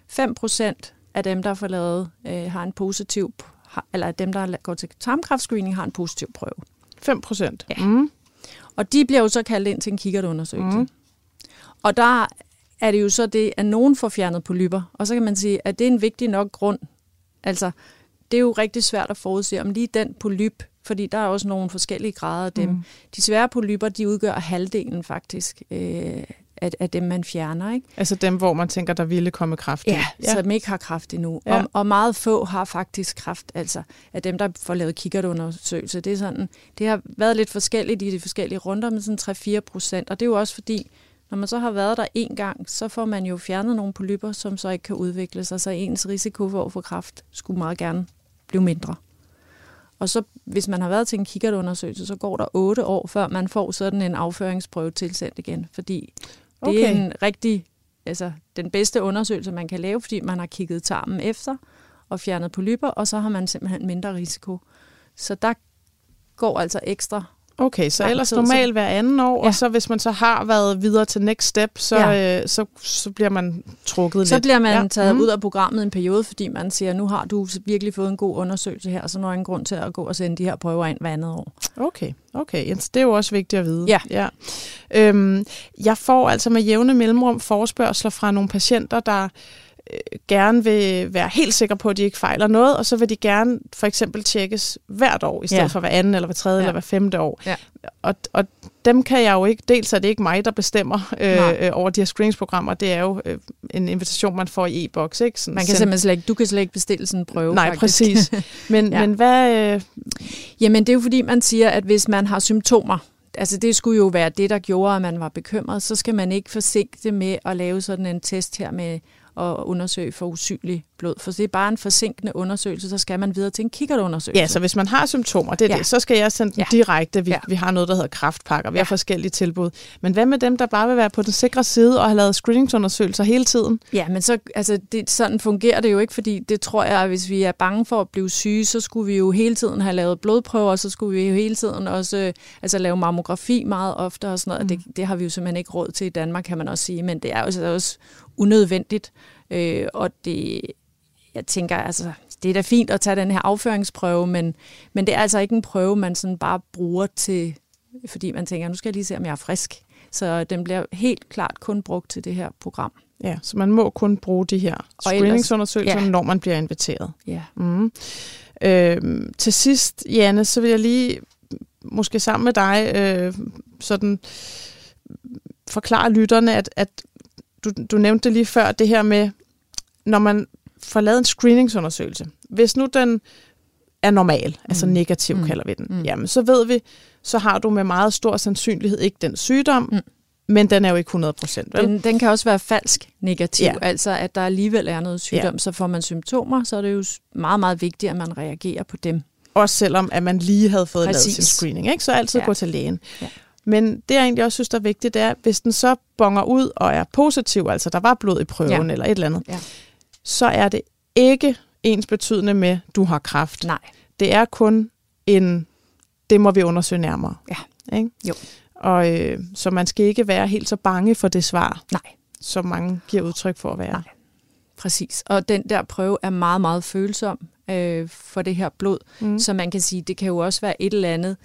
5% af dem, der får lavet, øh, har en positiv, eller dem, der går til tarmkræftscreening, har en positiv prøve. 5 procent? Ja. Mm. Og de bliver jo så kaldt ind til en kikkertundersøgelse. Mm. Og der er det jo så det, at nogen får fjernet polyper. Og så kan man sige, at det er en vigtig nok grund. Altså, det er jo rigtig svært at forudse, om lige den polyp, fordi der er også nogle forskellige grader af dem. Mm. De svære polyper, de udgør halvdelen faktisk øh, af, af dem, man fjerner. Ikke? Altså dem, hvor man tænker, der ville komme kraft Ja, ja. som ikke har kraft endnu. Ja. Og, og meget få har faktisk kraft, altså af dem, der får lavet kikkertundersøgelse. Det, er sådan, det har været lidt forskelligt i de forskellige runder, med sådan 3-4 procent. Og det er jo også fordi, når man så har været der en gang, så får man jo fjernet nogle polyper, som så ikke kan udvikle sig, så ens risiko for at få kraft skulle meget gerne blive mindre. Og så, hvis man har været til en kikkertundersøgelse, så går der otte år, før man får sådan en afføringsprøve tilsendt igen, fordi Okay. Det er en rigtig, altså den bedste undersøgelse, man kan lave, fordi man har kigget tarmen efter og fjernet polyper, og så har man simpelthen mindre risiko. Så der går altså ekstra Okay, så ellers normalt hver anden år, ja. og så hvis man så har været videre til next step, så, ja. øh, så, så bliver man trukket så lidt. Så bliver man ja. taget mm. ud af programmet en periode, fordi man siger, nu har du virkelig fået en god undersøgelse her, så nu er en grund til at gå og sende de her prøver ind hver andet år. Okay, okay. Jens, det er jo også vigtigt at vide. Ja. ja. Øhm, jeg får altså med jævne mellemrum forspørgseler fra nogle patienter, der gerne vil være helt sikre på, at de ikke fejler noget, og så vil de gerne for eksempel tjekkes hvert år, i stedet ja. for hver anden, eller hver tredje, ja. eller hver femte år. Ja. Og, og dem kan jeg jo ikke, dels er det ikke mig, der bestemmer øh, øh, over de her screeningsprogrammer, det er jo øh, en invitation, man får i e-boks. Ikke? Sådan, man kan simpelthen slet ikke, du kan slet ikke bestille sådan en prøve, Nej, faktisk. præcis. [laughs] Men, ja. men hvad... Øh... Jamen, det er jo fordi, man siger, at hvis man har symptomer, altså det skulle jo være det, der gjorde, at man var bekymret, så skal man ikke forsinke det med at lave sådan en test her med at undersøge for usynlig blod. For det er bare en forsinkende undersøgelse, så skal man videre til en kikkertundersøgelse. Ja, så hvis man har symptomer, det er ja. det, så skal jeg sende den ja. direkte. Vi, ja. vi har noget, der hedder kraftpakker. Vi ja. har forskellige tilbud. Men hvad med dem, der bare vil være på den sikre side og har lavet screeningsundersøgelser hele tiden? Ja, men så, altså, det, sådan fungerer det jo ikke, fordi det tror jeg, at hvis vi er bange for at blive syge, så skulle vi jo hele tiden have lavet blodprøver, og så skulle vi jo hele tiden også altså, lave mammografi meget ofte og sådan noget. Mm. Det, det har vi jo simpelthen ikke råd til i Danmark, kan man også sige. Men det er jo altså også unødvendigt. Øh, og det, jeg tænker, altså, det er da fint at tage den her afføringsprøve, men, men det er altså ikke en prøve, man sådan bare bruger til, fordi man tænker, nu skal jeg lige se, om jeg er frisk. Så den bliver helt klart kun brugt til det her program. Ja, så man må kun bruge de her screeningsundersøgelser, ja. når man bliver inviteret. Ja. Mm. Øhm, til sidst, Janne, så vil jeg lige, måske sammen med dig, øh, sådan forklare lytterne, at, at du, du nævnte det lige før, det her med, når man får lavet en screeningsundersøgelse, hvis nu den er normal, mm. altså negativ mm. kalder vi den, mm. jamen så ved vi, så har du med meget stor sandsynlighed ikke den sygdom, mm. Men den er jo ikke 100 procent? Den, den kan også være falsk negativ, Ja. altså at der alligevel er noget sygdom. Ja. Så får man symptomer, så er det jo meget, meget vigtigt, at man reagerer på dem. Også selvom, at man lige havde fået Præcis. lavet sin screening. Ikke? Så altid. Ja. gå til lægen. Ja. Men det, jeg egentlig også synes, der er vigtigt, det er, hvis den så bonger ud og er positiv, altså der var blod i prøven Ja. eller et eller andet, Ja. Så er det ikke ens betydende med, du har kræft. Nej. Det er kun en, det må vi undersøge nærmere. Ja. Ikke? Jo. Og øh, så man skal ikke være helt så bange for det svar, Nej. som mange giver udtryk for at være. Nej. Præcis. Og den der prøve er meget, meget følsom øh, for det her blod. Mm. Så man kan sige, det kan jo også være et eller andet.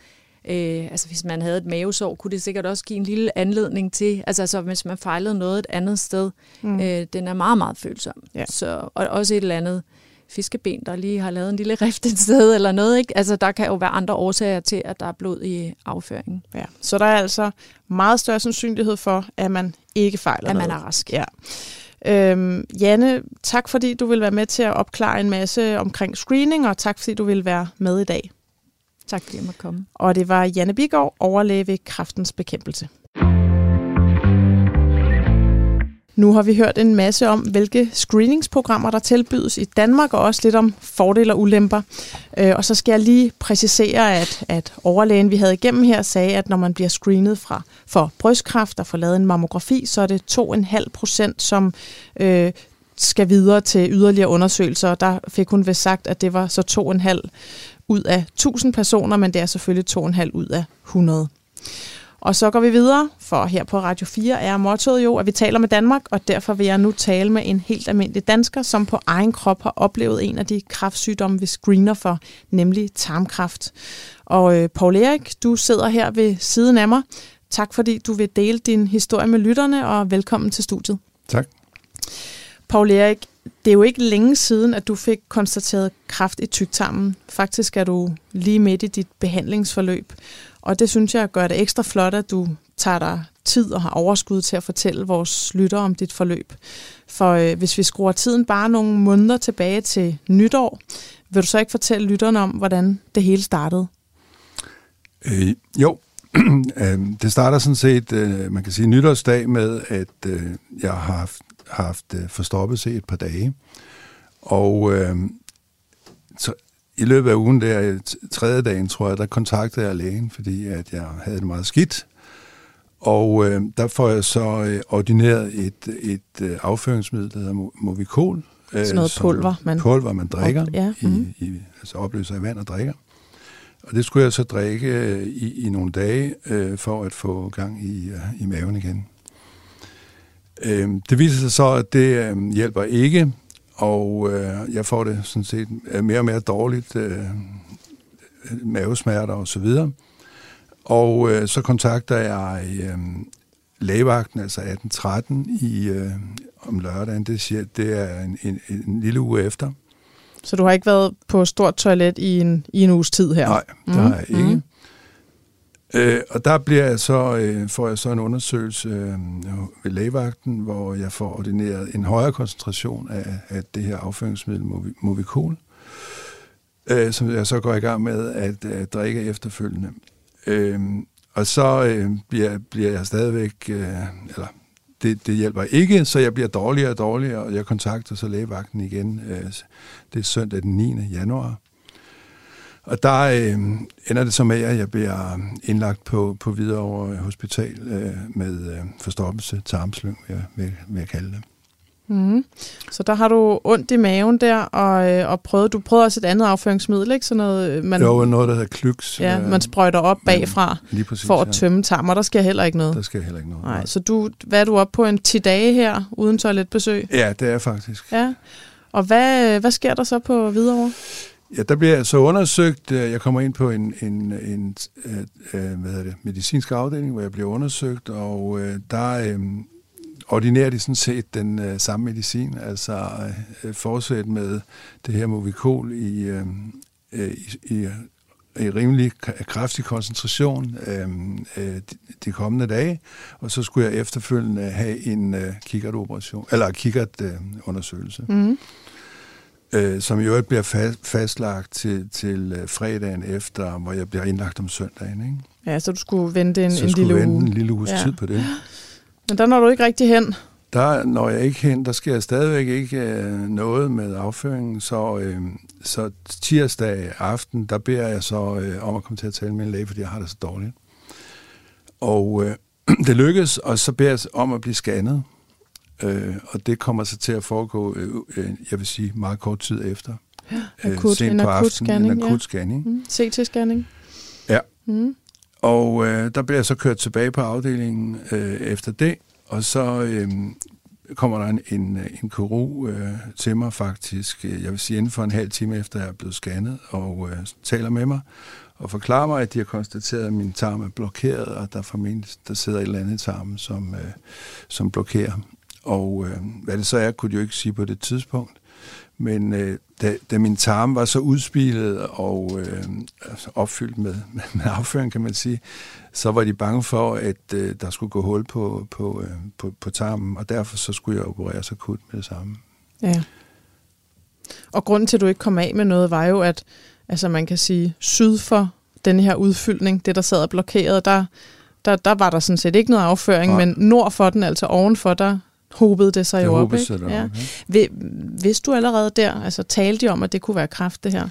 Øh, altså hvis man havde et mavesår, kunne det sikkert også give en lille anledning til, altså, altså hvis man fejlede noget et andet sted. Mm. Øh, den er meget, meget følsom. Ja. Så, og også et eller andet fiskeben, der lige har lavet en lille rift et sted eller noget. Ikke? Altså der kan jo være andre årsager til, at der er blod i afføringen. Ja. Så der er altså meget større sandsynlighed for, at man ikke fejler At man noget. er rask. Ja. Øhm, Janne, tak fordi du vil være med til at opklare en masse omkring screening, og tak fordi du vil være med i dag. Tak fordi jeg måtte komme. Og det var Janne Bigård, overlæge ved Kræftens Bekæmpelse. Nu har vi hørt en masse om, hvilke screeningsprogrammer, der tilbydes i Danmark, og også lidt om fordele og ulemper. Øh, og så skal jeg lige præcisere, at, at overlægen, vi havde igennem her, sagde, at når man bliver screenet fra, for brystkræft og får lavet en mammografi, så er det 2,5 procent, som øh, skal videre til yderligere undersøgelser. Og der fik hun vist sagt, at det var så 2,5 ud af 1000 personer, men det er selvfølgelig 2,5 ud af 100. Og så går vi videre, for her på Radio 4 er mottoet jo, at vi taler med Danmark, og derfor vil jeg nu tale med en helt almindelig dansker, som på egen krop har oplevet en af de kræftsygdomme, vi screener for, nemlig tarmkræft. Og øh, Paul Erik, du sidder her ved siden af mig. Tak fordi du vil dele din historie med lytterne, og velkommen til studiet. Tak. Paul Erik, det er jo ikke længe siden, at du fik konstateret kræft i tyktarmen. Faktisk er du lige midt i dit behandlingsforløb. Og det synes jeg gør det ekstra flot, at du tager dig tid og har overskud til at fortælle vores lyttere om dit forløb. For øh, hvis vi skruer tiden bare nogle måneder tilbage til nytår, vil du så ikke fortælle lytterne om, hvordan det hele startede? Øh, jo, [clears throat] øh, det starter sådan set, øh, man kan sige, nytårsdag med, at øh, jeg har haft, haft øh, forstoppelse et par dage. Og øh, så i løbet af ugen, der tredje dagen, tror jeg, der kontaktede jeg lægen, fordi at jeg havde det meget skidt. Og øh, der får jeg så øh, ordineret et, et øh, afføringsmiddel, der hedder Mo- Movicol. Øh, Sådan noget pulver, man- Pulver, man drikker, Op- ja, i, mhm. i, altså opløser i vand og drikker. Og det skulle jeg så drikke øh, i, i nogle dage, øh, for at få gang i, øh, i maven igen. Øh, det viser sig så, at det øh, hjælper ikke, og øh, jeg får det sådan set øh, mere og mere dårligt, øh, mavesmerter og så videre. Og øh, så kontakter jeg øh, lægevagten, altså 1813 i, øh, om lørdagen. Det, siger, det er en, en, en lille uge efter. Så du har ikke været på stort toilet i en, i en uges tid her? Nej, det Mhm, har jeg ikke. mhm. Øh, og der bliver jeg så, øh, får jeg så en undersøgelse øh, ved lægevagten, hvor jeg får ordineret en højere koncentration af, af det her afføringsmiddel Movicol, øh, som jeg så går i gang med at at drikke efterfølgende. Øh, og så øh, bliver, bliver jeg stadigvæk, øh, eller det, det hjælper ikke, så jeg bliver dårligere og dårligere, og jeg kontakter så lægevagten igen. Øh, det er søndag den 9. januar. Og der øh, ender det så med, at jeg bliver indlagt på, på Hvidovre Hospital øh, med øh, forstoppelse, tarmslyng, vil jeg, vil, vil jeg kalde det. Mm. Så der har du ondt i maven der, og, øh, og prøvet, du prøvede også et andet afføringsmiddel, ikke? Sådan noget, øh, man, var noget, der hedder Klyx. ja, øh, man sprøjter op bagfra Lige præcis, for at ja. tømme tarm, og der sker heller ikke noget. Der skal heller ikke noget. Nej, så du, hvad er du oppe på en 10 dage her, uden toiletbesøg? Ja, det er faktisk. Ja. Og hvad, hvad sker der så på Hvidovre? Ja, der bliver jeg så undersøgt. Øh, jeg kommer ind på en, en, en øh, øh, hvad hedder det, medicinsk afdeling, hvor jeg bliver undersøgt, og øh, der øh, ordinerer de sådan set den øh, samme medicin, altså øh, fortsæt med det her Movicol i, øh, øh i, i, i rimelig kraftig koncentration øh, øh, de, de kommende dage, og så skulle jeg efterfølgende have en øh, kikkertoperation, eller kikkertundersøgelse. Mm øh, som i øvrigt bliver fa- fastlagt til, til øh, fredagen efter, hvor jeg bliver indlagt om søndagen. Ikke? Ja, så du skulle vente en, så en lille vente uge. en lille uges Ja. tid på det. [gasps] Men der når du ikke rigtig hen. Der når jeg ikke hen, der sker jeg stadigvæk ikke øh, noget med afføringen, så, øh, så tirsdag aften, der beder jeg så øh, om at komme til at tale med en læge, fordi jeg har det så dårligt. Og øh, [clears throat] det lykkes, og så beder jeg om at blive scannet. Øh, og det kommer så til at foregå, øh, øh, jeg vil sige, meget kort tid efter. Ja, akut, øh, en på akut aftenen, scanning. En akut ja. scanning. Mm, CT-scanning. Ja. Mm. Og øh, der bliver jeg så kørt tilbage på afdelingen øh, efter det, og så øh, kommer der en, en, en kirurg øh, til mig faktisk, øh, jeg vil sige inden for en halv time efter jeg er blevet scannet, og øh, taler med mig, og forklarer mig, at de har konstateret, at min tarm er blokeret, og der formentlig der sidder et eller andet i tarmen, som, øh, som blokerer. Og øh, hvad det så er, kunne de jo ikke sige på det tidspunkt. Men øh, da, da min tarm var så udspilet og øh, altså opfyldt med, [laughs] med afføring, kan man sige, så var de bange for, at øh, der skulle gå hul på, på, øh, på, på tarmen, og derfor så skulle jeg opereres akut med det samme. Ja. Og grunden til, at du ikke kom af med noget, var jo, at altså man kan sige, syd for den her udfyldning, det der sad og blokerede, der, der, der var der sådan set ikke noget afføring, Nej. men nord for den, altså ovenfor, der hobede det sig Det jo op. Ikke? sig ja. ja. Vid- Vidste du allerede der, altså talte de om, at det kunne være kræft, det her?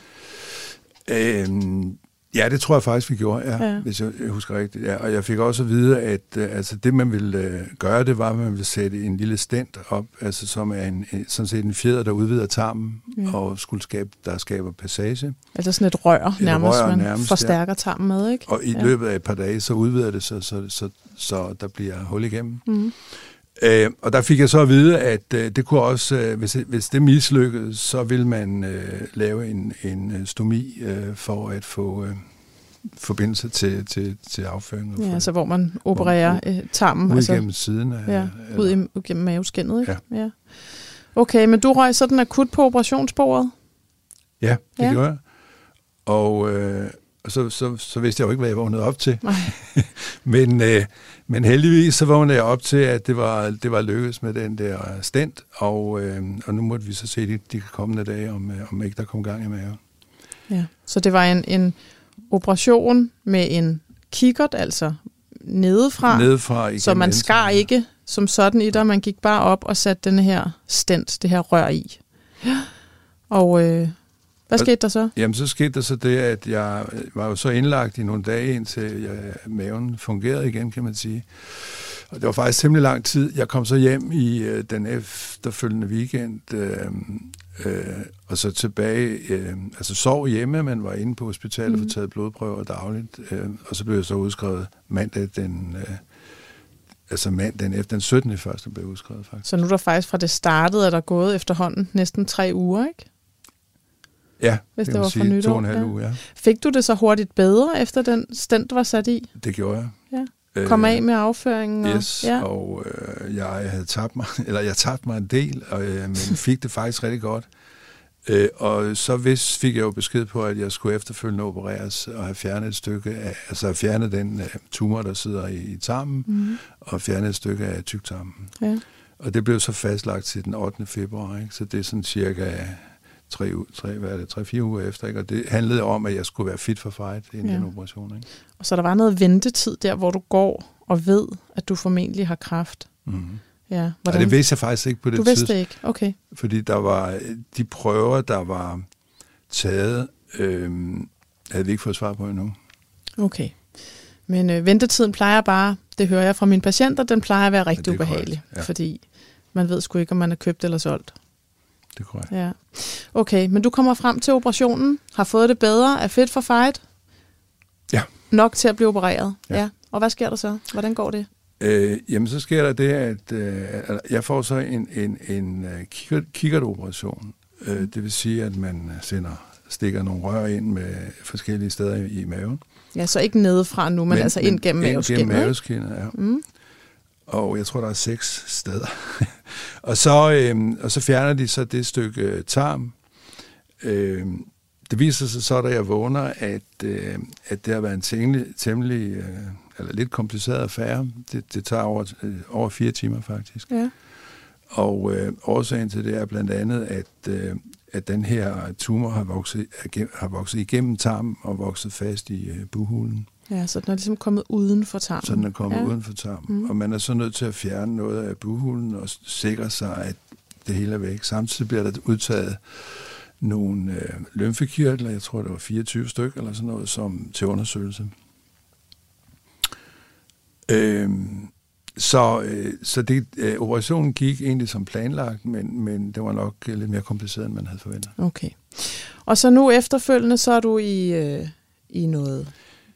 Øhm, ja, det tror jeg faktisk, vi gjorde, ja, Ja. ja. hvis jeg jeg husker rigtigt. Ja. Og jeg fik også at vide, at øh, altså, det, man ville øh, gøre, det var, at man ville sætte en lille stent op, altså, som er en, sådan set en fjeder, der udvider tarmen, Ja. ja. og skulle skabe, der skaber passage. Altså sådan et rør, Et nærmest, rør man nærmest, forstærker tarmen med, ikke? Og i Ja. ja. løbet af et par dage, så udvider det sig, så, så, så der bliver hul igennem. Mm. Øh, og der fik jeg så at vide, at øh, det kunne også, øh, hvis, hvis det mislykkedes, så vil man øh, lave en, en øh, stomi øh, for at få øh, forbindelse til, til, til afføring. Ja, altså hvor man opererer øh, tarmen. ud altså, igennem siden af... Ja, eller- ud i- igennem maveskinnet, ikke? Ja. ja. Okay, men du røg sådan akut på operationsbordet? Ja, det ja. gjorde jeg. Og, øh, og så, så, så vidste jeg jo ikke, hvad jeg vågnede op til. [laughs] Men, øh, men heldigvis så vågnede jeg op til, at det var, det var lykkedes med den der stent, og, øh, og nu måtte vi så se de, de kommende dage, om, øh, om ikke der kom gang i maven. Ja. Så det var en, en operation med en kikkert, altså nedefra, Nedefra igennem så man skar ikke som sådan i dig, man gik bare op og satte den her stent, det her rør i. Ja. Og øh, hvad skete der så? Jamen, så skete der så det, at jeg øh, var jo så indlagt i nogle dage, indtil jeg, maven fungerede igen, kan man sige. Og det var faktisk temmelig lang tid. Jeg kom så hjem i øh, den efterfølgende weekend, øh, øh, og så tilbage, øh, altså sov hjemme, men var inde på hospitalet og Mhm. mm. taget blodprøver dagligt. Øh, og så blev jeg så udskrevet mandag den... Øh, altså mandag efter den 17. første blev udskrevet, faktisk. Så nu er der faktisk fra det startede, er der gået efterhånden næsten tre uger, ikke? Ja, Hvis det, det var man fra sige, nytår, to og en halv ja. uge, ja. Fik du det så hurtigt bedre, efter den stent var sat i? Det gjorde jeg. Ja. Kom Øh, af med afføringen? Og, Yes, ja. og øh, jeg havde tabt mig, [laughs] eller jeg tabte mig en del, og, øh, men [laughs] fik det faktisk rigtig godt. Øh, og så hvis fik jeg jo besked på, at jeg skulle efterfølgende opereres og have fjernet et stykke af, altså have fjernet den øh, tumor, der sidder i, i tarmen, Mm. og fjernet et stykke af tyktarmen. ja. Og det blev så fastlagt til den 8. februar, ikke? så det er sådan cirka tre, tre, hvad er det, tre, fire uger efter. Ikke? Og det handlede om, at jeg skulle være fit for fight inden Ja. ja. den operation. Ikke? Og så der var noget ventetid der, hvor du går og ved, at du formentlig har kræft. Mm-hmm. Ja, Og det vidste jeg faktisk ikke på det Du vidste tidspunkt. det ikke? Okay. fordi der var de prøver, der var taget, øh, havde vi ikke fået svar på endnu. Okay. Men øh, ventetiden plejer bare, det hører jeg fra mine patienter, den plejer at være rigtig korrekt, ubehagelig. ja. Fordi man ved sgu ikke, om man er købt eller solgt. Det er korrekt. Ja. Okay, men du kommer frem til operationen, har fået det bedre, er fit for fight? Ja. Nok til at blive opereret? Ja. ja. Og hvad sker der så? Hvordan går det? Øh, jamen, så sker der det, at øh, jeg får så en, en, en øh, kikkert- kikkertoperation. Øh, det vil sige, at man sender, stikker nogle rør ind med forskellige steder i, i maven. Ja, så ikke nedefra nu, men, men altså ind gennem Ind maveskinnet, gennem ikke? maveskinnet, ja. Mm. Og jeg tror, der er seks steder. [laughs] og, så, øh, og så fjerner de så det stykke øh, tarm. Øh, det viser sig så, da jeg vågner, at, øh, at det har været en temmelig, temmelig øh, eller lidt kompliceret affære. Det, det tager over, øh, over fire timer faktisk. Ja. Og øh, årsagen til det er blandt andet, at, øh, at den her tumor har vokset, har vokset igennem tarmen og vokset fast i øh, buhulen. Ja, så den er ligesom kommet uden for tarmen. Så den er kommet ja. uden for tarmen. Mm. Og man er så nødt til at fjerne noget af buhulen og sikre sig, at det hele er væk. Samtidig bliver der udtaget nogle øh, lymfekirtler, jeg tror det var 24 stykker eller sådan noget, som til undersøgelse. Øhm, så øh, så det, øh, operationen gik egentlig som planlagt, men, men det var nok lidt mere kompliceret, end man havde forventet. Okay. Og så nu efterfølgende, så er du i, øh, i noget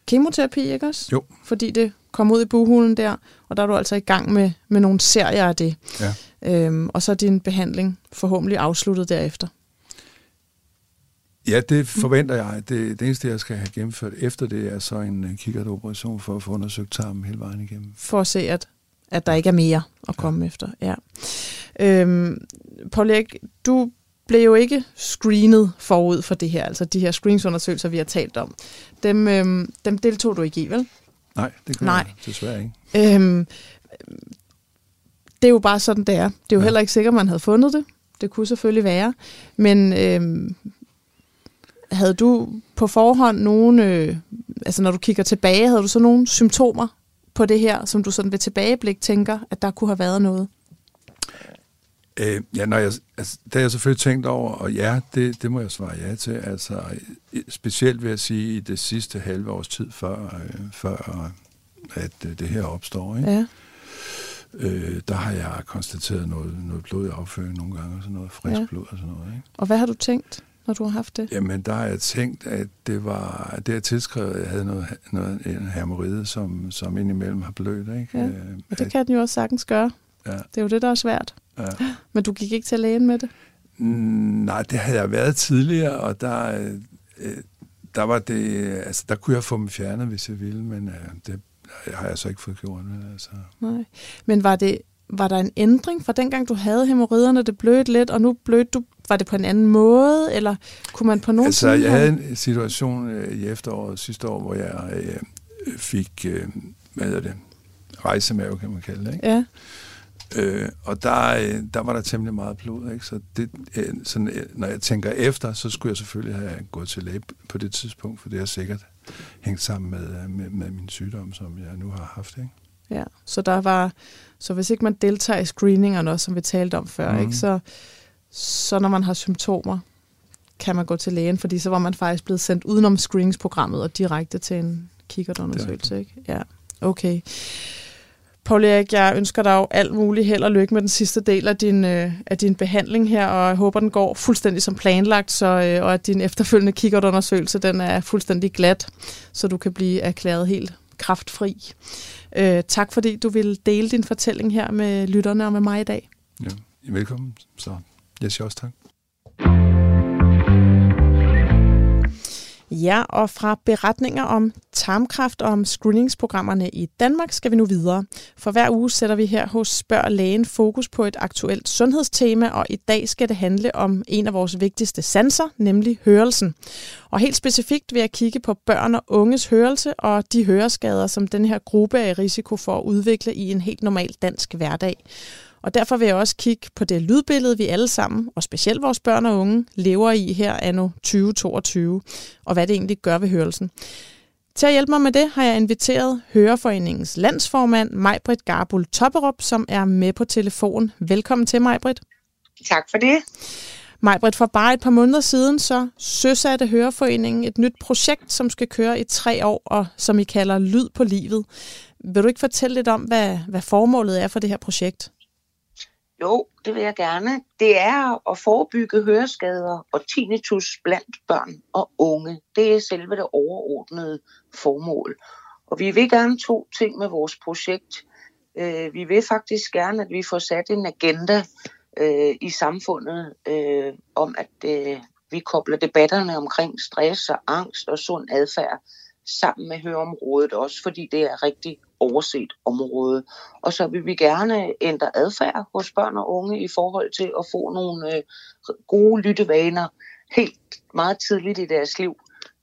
kemoterapi, ikke også? Jo. Fordi det kom ud i buhulen der, og der er du altså i gang med, med nogle serier af det. Ja. Øhm, og så er din behandling forhåbentlig afsluttet derefter. Ja, det forventer jeg. Det, det eneste, jeg skal have gennemført efter det, er så en kikkertoperation for at få undersøgt tarmen hele vejen igennem. For at se, at, at der ikke er mere at komme ja. efter. Ja. Øhm, Paul Erik, du blev jo ikke screenet forud for det her, altså de her screeningsundersøgelser, vi har talt om. Dem, øhm, dem deltog du ikke i, vel? Nej, det kunne Nej. jeg desværre ikke. Øhm, det er jo bare sådan, det er. Det er jo ja. heller ikke sikkert, man havde fundet det. Det kunne selvfølgelig være. Men øhm, havde du på forhånd nogle, øh, altså når du kigger tilbage, havde du så nogle symptomer på det her, som du sådan ved tilbageblik tænker, at der kunne have været noget? Øh, ja, når jeg, altså, det har jeg selvfølgelig tænkt over, og ja, det, det må jeg svare ja til. Altså, specielt vil jeg sige, i det sidste halve års tid, før, øh, før at øh, det her opstår, ikke? Ja. Øh, der har jeg konstateret noget, noget blod i afføring nogle gange, og sådan noget frisk Ja. blod og sådan noget. Ikke? Og hvad har du tænkt, når du har haft det? Jamen, der har jeg tænkt, at det var, det er tilskrevet, at jeg havde noget, noget en hermoride, som, som indimellem har blødt, ikke? Ja, Øh, Og det kan den jo også sagtens gøre. Ja. Det er jo det, der er svært. Ja. [gasps] Men du gik ikke til lægen med det? Mm, Nej, det havde jeg været tidligere, og der, øh, der var det, altså der kunne jeg få dem fjernet, hvis jeg ville, men øh, det har jeg så ikke fået gjort. Men, altså. Nej. Men var, det, var der en ændring fra dengang, du havde hemorriderne, det blødte lidt, og nu blødte du, var det på en anden måde, eller kunne man på nogen Altså, tid jeg havde en situation øh, i efteråret sidste år, hvor jeg øh, fik, øh, hvad hedder det, rejsemave, kan man kalde det, ikke? Ja, Øh, og der, øh, der var der temmelig meget blod, ikke? Så det, øh, sådan, øh, når jeg tænker efter, så skulle jeg selvfølgelig have gået til læge på det tidspunkt, for det har sikkert hængt sammen med, øh, med, med min sygdom, som jeg nu har haft, ikke? ja. Så der var, så hvis ikke man deltager i screeningerne også, som vi talte om før, Mhm. ikke, så, så når man har symptomer, kan man gå til lægen, fordi så var man faktisk blevet sendt udenom screeningsprogrammet og direkte til en kikkertundersøgelse, ikke? Ja, okay. Paul Erik, jeg ønsker dig jo alt muligt held og lykke med den sidste del af din, øh, af din behandling her, og jeg håber, den går fuldstændig som planlagt, så, øh, og at din efterfølgende kikkertundersøgelse den er fuldstændig glat, så du kan blive erklæret helt kraftfri. Øh, tak fordi du ville dele din fortælling her med lytterne og med mig i dag. Ja. Velkommen, så jeg siger også tak. Ja, og fra beretninger om tarmkræft og om screeningsprogrammerne i Danmark skal vi nu videre. For hver uge sætter vi her hos Spørg Lægen fokus på et aktuelt sundhedstema, og i dag skal det handle om en af vores vigtigste sanser, nemlig hørelsen. Og helt specifikt vil jeg kigge på børn og unges hørelse og de høreskader, som den her gruppe er i risiko for at udvikle i en helt normal dansk hverdag. Og derfor vil jeg også kigge på det lydbillede, vi alle sammen, og specielt vores børn og unge, lever i her anno 2022, og hvad det egentlig gør ved hørelsen. Til at hjælpe mig med det har jeg inviteret Høreforeningens landsformand Majbrit Garbul Topperup, som er med på telefon. Velkommen til, Majbrit. Tak for det. Majbrit, for bare et par måneder siden, så søsatte Høreforeningen et nyt projekt, som skal køre i tre år, og som I kalder Lyd på livet. Vil du ikke fortælle lidt om, hvad, hvad formålet er for det her projekt? Jo, det vil jeg gerne. Det er at forebygge høreskader og tinnitus blandt børn og unge. Det er selve det overordnede formål. Og vi vil gerne to ting med vores projekt. Øh, Vi vil faktisk gerne, at vi får sat en agenda øh, i samfundet øh, om, at øh, vi kobler debatterne omkring stress og angst og sund adfærd sammen med høreområdet også, fordi det er rigtig overset område. Og så vil vi gerne ændre adfærd hos børn og unge i forhold til at få nogle øh, gode lyttevaner helt meget tidligt i deres liv,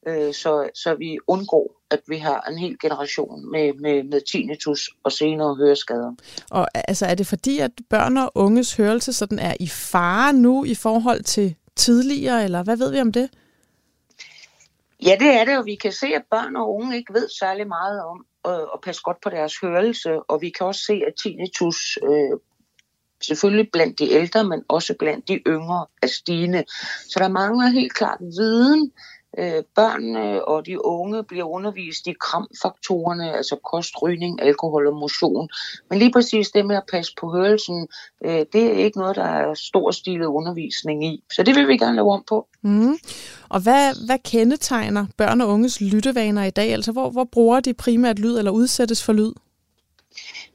øh, så, så vi undgår, at vi har en hel generation med, med, med tinnitus og senere høreskader. Og altså, er det fordi, at børn og unges hørelse sådan er i fare nu i forhold til tidligere, eller hvad ved vi om det? Ja, det er det, og vi kan se, at børn og unge ikke ved særlig meget om Øh, og, passe godt på deres hørelse, og vi kan også se, at tinnitus øh, selvfølgelig blandt de ældre, men også blandt de yngre er stigende. Så der mangler helt klart viden øh, børnene og de unge bliver undervist i kramfaktorerne, altså kost, rygning, alkohol og motion. Men lige præcis det med at passe på hørelsen, øh, det er ikke noget, der er stor stilet undervisning i. Så det vil vi gerne lave om på. Mm. Og hvad, hvad kendetegner børn og unges lyttevaner i dag? Altså hvor, hvor bruger de primært lyd eller udsættes for lyd?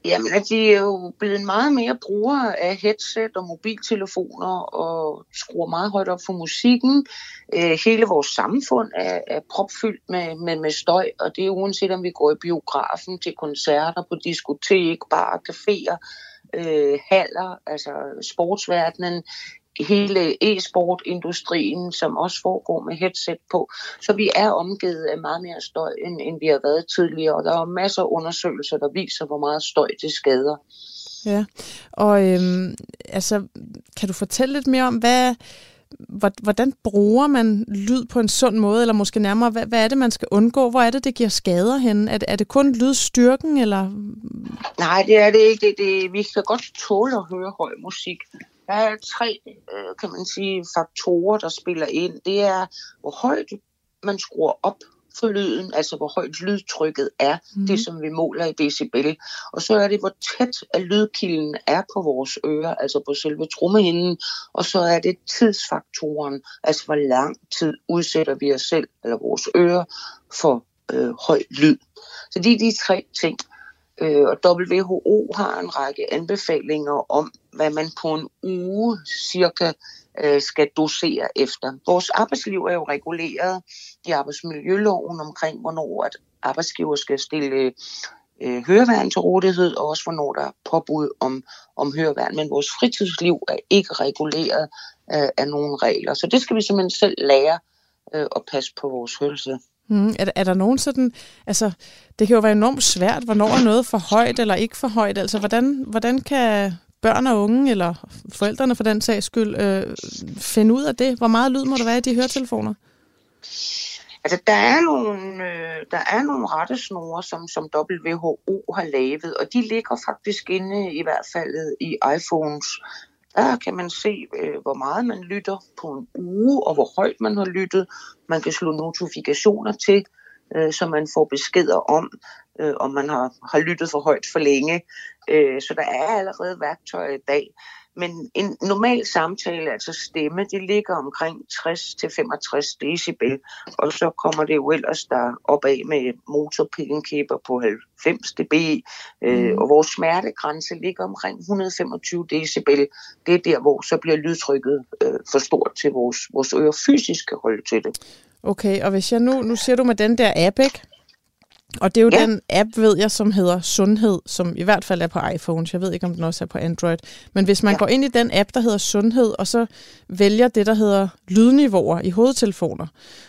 Jamen, at altså, de er jo blevet meget mere brugere af headset og mobiltelefoner og skruer meget højt op for musikken. Øh, hele vores samfund er, er propfyldt med, med, med støj, og det er uanset om vi går i biografen, til koncerter, på diskotek, bar, caféer, øh, haller, altså sportsverdenen hele e-sport-industrien, som også foregår med headset på. Så vi er omgivet af meget mere støj, end, end vi har været tidligere, og der er masser af undersøgelser, der viser, hvor meget støj det skader. Ja, og øhm, altså, kan du fortælle lidt mere om, hvad, hvordan bruger man lyd på en sund måde, eller måske nærmere, hvad, hvad er det, man skal undgå? Hvor er det, det giver skader hen? Er det, er det kun lydstyrken, eller? Nej, det er det ikke. Det, det, vi kan godt tåle at høre høj musik. Der er tre, øh, kan man sige, faktorer, der spiller ind. Det er, hvor højt man skruer op for lyden, altså hvor højt lydtrykket er, mm. det som vi måler i decibel. Og så er det, hvor tæt at lydkilden er på vores ører, altså på selve trommehinden. Og så er det tidsfaktoren, altså hvor lang tid udsætter vi os selv eller vores ører for øh, høj lyd. Så det er de tre ting. Øh, og WHO har en række anbefalinger om, hvad man på en uge cirka øh, skal dosere efter. Vores arbejdsliv er jo reguleret i arbejdsmiljøloven omkring, hvornår at arbejdsgiver skal stille øh, høreværn til rådighed, og også hvornår der er påbud om, om høreværn. Men vores fritidsliv er ikke reguleret øh, af nogen regler, så det skal vi simpelthen selv lære øh, at passe på vores hørelse. Mm, er, er der nogen sådan, altså det kan jo være enormt svært, hvornår er noget for højt eller ikke for højt, altså hvordan, hvordan kan børn og unge, eller forældrene for den sags skyld, øh, finde ud af det? Hvor meget lyd må der være i de høretelefoner? Altså, der er nogle, øh, der er nogle rettesnore, som, som WHO har lavet, og de ligger faktisk inde i hvert fald i iPhones. Der kan man se, øh, hvor meget man lytter på en uge, og hvor højt man har lyttet. Man kan slå notifikationer til, øh, så man får beskeder om, øh, om man har, har lyttet for højt for længe. Så der er allerede værktøjer i dag. Men en normal samtale, altså stemme, det ligger omkring 60-65 decibel, og så kommer det jo ellers der opad med motorpillenkæber på 90 dB, øh, mm. og vores smertegrænse ligger omkring 125 decibel. Det er der, hvor så bliver lydtrykket øh, for stort til vores, vores ører fysisk kan holde til det. Okay, og hvis jeg nu, nu ser du med den der app, ikke? Og det er jo ja. den app, ved jeg, som hedder Sundhed, som i hvert fald er på iPhones. Jeg ved ikke, om den også er på Android. Men hvis man ja. går ind i den app, der hedder Sundhed, og så vælger det, der hedder lydniveauer i hovedtelefoner,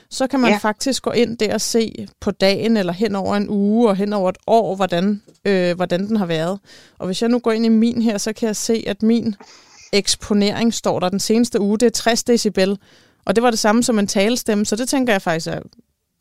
så kan man ja. faktisk gå ind der og se på dagen, eller hen over en uge, og hen over et år, hvordan, øh, hvordan den har været. Og hvis jeg nu går ind i min her, så kan jeg se, at min eksponering står der den seneste uge, det er 60 decibel. Og det var det samme som en talestemme, så det tænker jeg faktisk er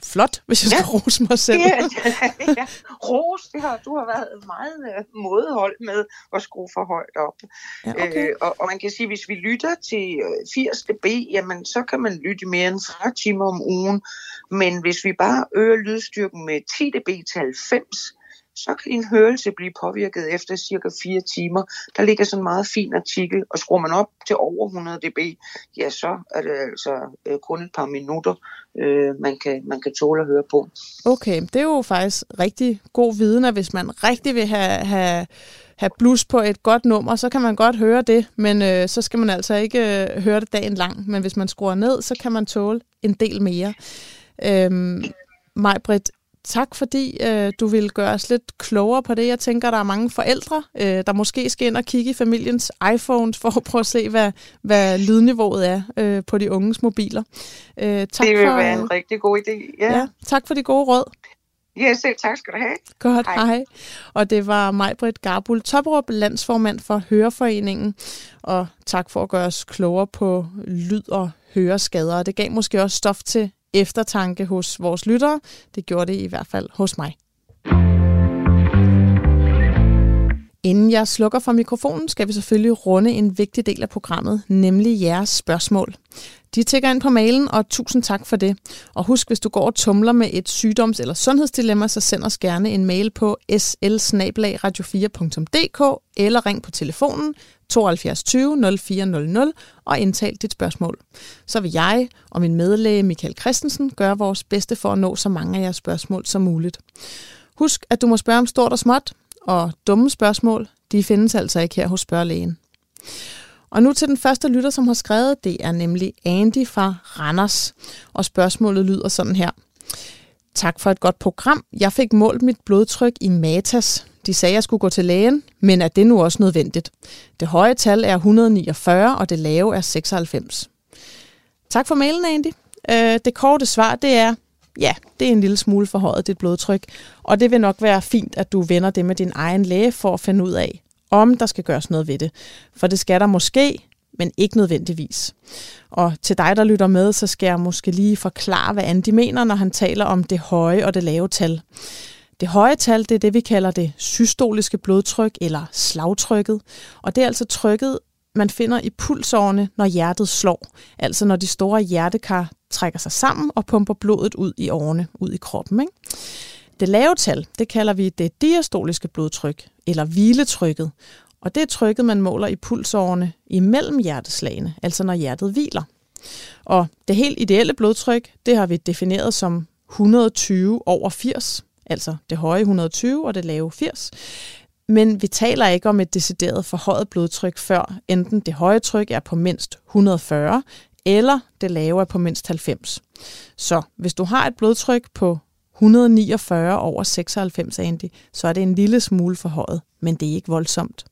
flot, hvis jeg skal ja. rose mig selv. Ja, [laughs] ja. Rose, det har, du har været meget uh, mådehold med at skrue for højt op. Ja, okay. øh, og, og man kan sige, hvis vi lytter til 80 dB, jamen så kan man lytte mere end 40 timer om ugen. Men hvis vi bare øger lydstyrken med 10 dB til 90, så kan din hørelse blive påvirket efter cirka 4 timer. Der ligger sådan en meget fin artikel, og skruer man op til over 100 dB, ja, så er det altså øh, kun et par minutter, øh, man, kan, man kan tåle at høre på. Okay, det er jo faktisk rigtig god viden, at hvis man rigtig vil have, have have blus på et godt nummer, så kan man godt høre det, men øh, så skal man altså ikke øh, høre det dagen lang. Men hvis man skruer ned, så kan man tåle en del mere. Øhm, Majbrit, tak fordi øh, du vil gøre os lidt klogere på det. Jeg tænker, der er mange forældre, øh, der måske skal ind og kigge i familiens iPhones for at prøve at se, hvad, hvad lydniveauet er øh, på de unges mobiler. Øh, tak det vil for, være en rigtig god idé. Ja. ja. Tak for de gode råd. Ja, selv tak skal du have. Godt, hej. hej. Og det var Majbrit Garbul Toprup, landsformand for Høreforeningen. Og tak for at gøre os klogere på lyd og høreskader. Og det gav måske også stof til eftertanke hos vores lyttere. Det gjorde det i hvert fald hos mig. Inden jeg slukker for mikrofonen, skal vi selvfølgelig runde en vigtig del af programmet, nemlig jeres spørgsmål. De tækker ind på mailen, og tusind tak for det. Og husk, hvis du går og tumler med et sygdoms- eller sundhedsdilemma, så send os gerne en mail på slsnabelagradio4.dk eller ring på telefonen 72 20 0400 og indtal dit spørgsmål. Så vil jeg og min medlæge Michael Christensen gøre vores bedste for at nå så mange af jeres spørgsmål som muligt. Husk, at du må spørge om stort og småt, og dumme spørgsmål, de findes altså ikke her hos spørgelægen. Og nu til den første lytter, som har skrevet, det er nemlig Andy fra Randers. Og spørgsmålet lyder sådan her. Tak for et godt program. Jeg fik målt mit blodtryk i Matas. De sagde, at jeg skulle gå til lægen, men er det nu også nødvendigt? Det høje tal er 149, og det lave er 96. Tak for mailen, Andy. Øh, det korte svar, det er, ja, det er en lille smule forhøjet dit blodtryk, og det vil nok være fint, at du vender det med din egen læge for at finde ud af, om der skal gøres noget ved det. For det skal der måske, men ikke nødvendigvis. Og til dig, der lytter med, så skal jeg måske lige forklare, hvad Andy mener, når han taler om det høje og det lave tal. Det høje tal, det er det, vi kalder det systoliske blodtryk eller slagtrykket. Og det er altså trykket, man finder i pulsårene, når hjertet slår. Altså når de store hjertekar trækker sig sammen og pumper blodet ud i årene, ud i kroppen. Ikke? Det lave tal, det kalder vi det diastoliske blodtryk, eller hviletrykket. Og det er trykket, man måler i pulsårene imellem hjerteslagene, altså når hjertet hviler. Og det helt ideelle blodtryk, det har vi defineret som 120 over 80, altså det høje 120 og det lave 80. Men vi taler ikke om et decideret forhøjet blodtryk, før enten det høje tryk er på mindst 140, eller det lave er på mindst 90. Så hvis du har et blodtryk på 149 over 96 Andy, så er det en lille smule forhøjet, men det er ikke voldsomt.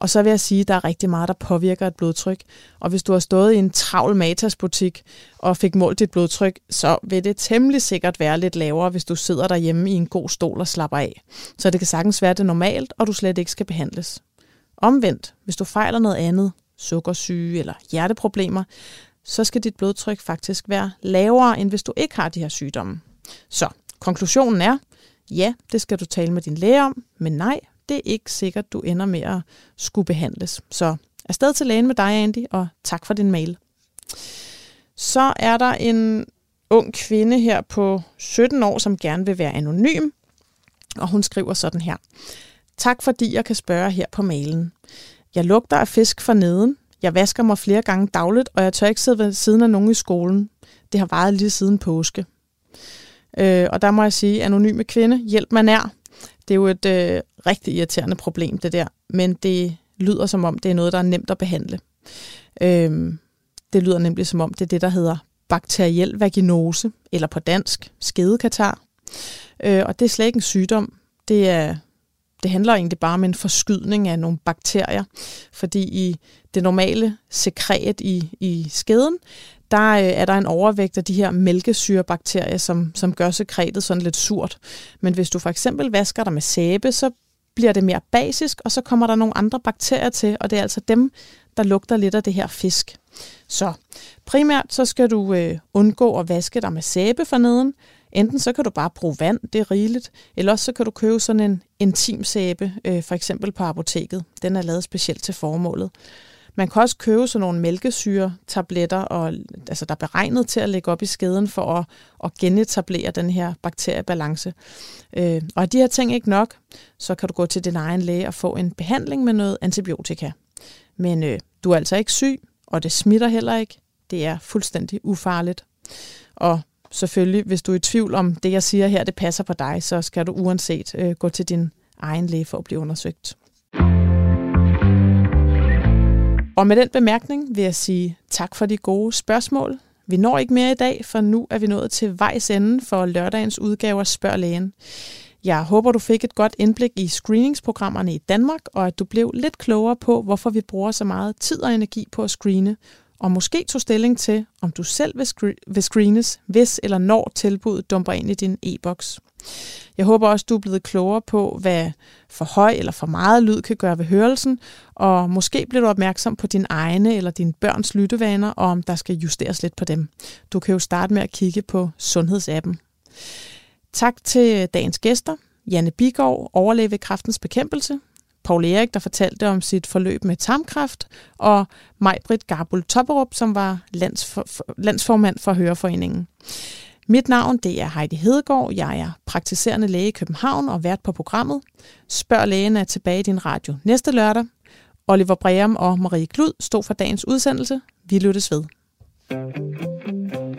Og så vil jeg sige, at der er rigtig meget, der påvirker et blodtryk. Og hvis du har stået i en travl Matas-butik og fik målt dit blodtryk, så vil det temmelig sikkert være lidt lavere, hvis du sidder derhjemme i en god stol og slapper af. Så det kan sagtens være det normalt, og du slet ikke skal behandles. Omvendt, hvis du fejler noget andet, sukkersyge eller hjerteproblemer, så skal dit blodtryk faktisk være lavere, end hvis du ikke har de her sygdomme. Så konklusionen er, ja, det skal du tale med din læge om, men nej, det er ikke sikkert, du ender med at skulle behandles. Så afsted til lægen med dig, Andy, og tak for din mail. Så er der en ung kvinde her på 17 år, som gerne vil være anonym, og hun skriver sådan her. Tak fordi jeg kan spørge her på mailen. Jeg lugter af fisk for neden. Jeg vasker mig flere gange dagligt, og jeg tør ikke sidde ved siden af nogen i skolen. Det har varet lige siden påske. Øh, og der må jeg sige, anonyme kvinde, hjælp mig nær. Det er jo et øh, rigtig irriterende problem, det der. Men det lyder som om, det er noget, der er nemt at behandle. Øhm, det lyder nemlig som om, det er det, der hedder bakteriel vaginose, eller på dansk, skedekatar. Øh, og det er slet ikke en sygdom. Det er det handler egentlig bare om en forskydning af nogle bakterier, fordi i det normale sekret i, i skeden, der øh, er der en overvægt af de her mælkesyrebakterier, som, som gør sekretet sådan lidt surt. Men hvis du for eksempel vasker dig med sæbe, så bliver det mere basisk, og så kommer der nogle andre bakterier til, og det er altså dem, der lugter lidt af det her fisk. Så primært så skal du øh, undgå at vaske dig med sæbe for neden. Enten så kan du bare bruge vand, det er rigeligt, eller også så kan du købe sådan en intimsæbe, øh, for eksempel på apoteket. Den er lavet specielt til formålet. Man kan også købe sådan nogle mælkesyre-tabletter, og, altså, der er beregnet til at lægge op i skeden for at, at genetablere den her bakteriebalance. Øh, og er de her ting ikke nok, så kan du gå til din egen læge og få en behandling med noget antibiotika. Men øh, du er altså ikke syg, og det smitter heller ikke. Det er fuldstændig ufarligt. Og selvfølgelig, hvis du er i tvivl om det, jeg siger her, det passer på dig, så skal du uanset øh, gå til din egen læge for at blive undersøgt. Og med den bemærkning vil jeg sige tak for de gode spørgsmål. Vi når ikke mere i dag, for nu er vi nået til vejs ende for lørdagens udgave af Spørg Lægen. Jeg håber, du fik et godt indblik i screeningsprogrammerne i Danmark, og at du blev lidt klogere på, hvorfor vi bruger så meget tid og energi på at screene, og måske tog stilling til, om du selv vil, screenes, hvis eller når tilbuddet dumper ind i din e-boks. Jeg håber også, du er blevet klogere på, hvad for høj eller for meget lyd kan gøre ved hørelsen, og måske bliver du opmærksom på dine egne eller dine børns lyttevaner, og om der skal justeres lidt på dem. Du kan jo starte med at kigge på sundhedsappen. Tak til dagens gæster. Janne Bigård, overlæge ved Kræftens bekæmpelse. Paul Erik, der fortalte om sit forløb med tarmkræft, og Majbrit Garbul Topperup, som var landsfor, landsformand for Høreforeningen. Mit navn det er Heidi Hedegaard. Jeg er praktiserende læge i København og vært på programmet. Spørg lægen er tilbage i din radio næste lørdag. Oliver Breum og Marie Klud stod for dagens udsendelse. Vi lyttes ved. thank you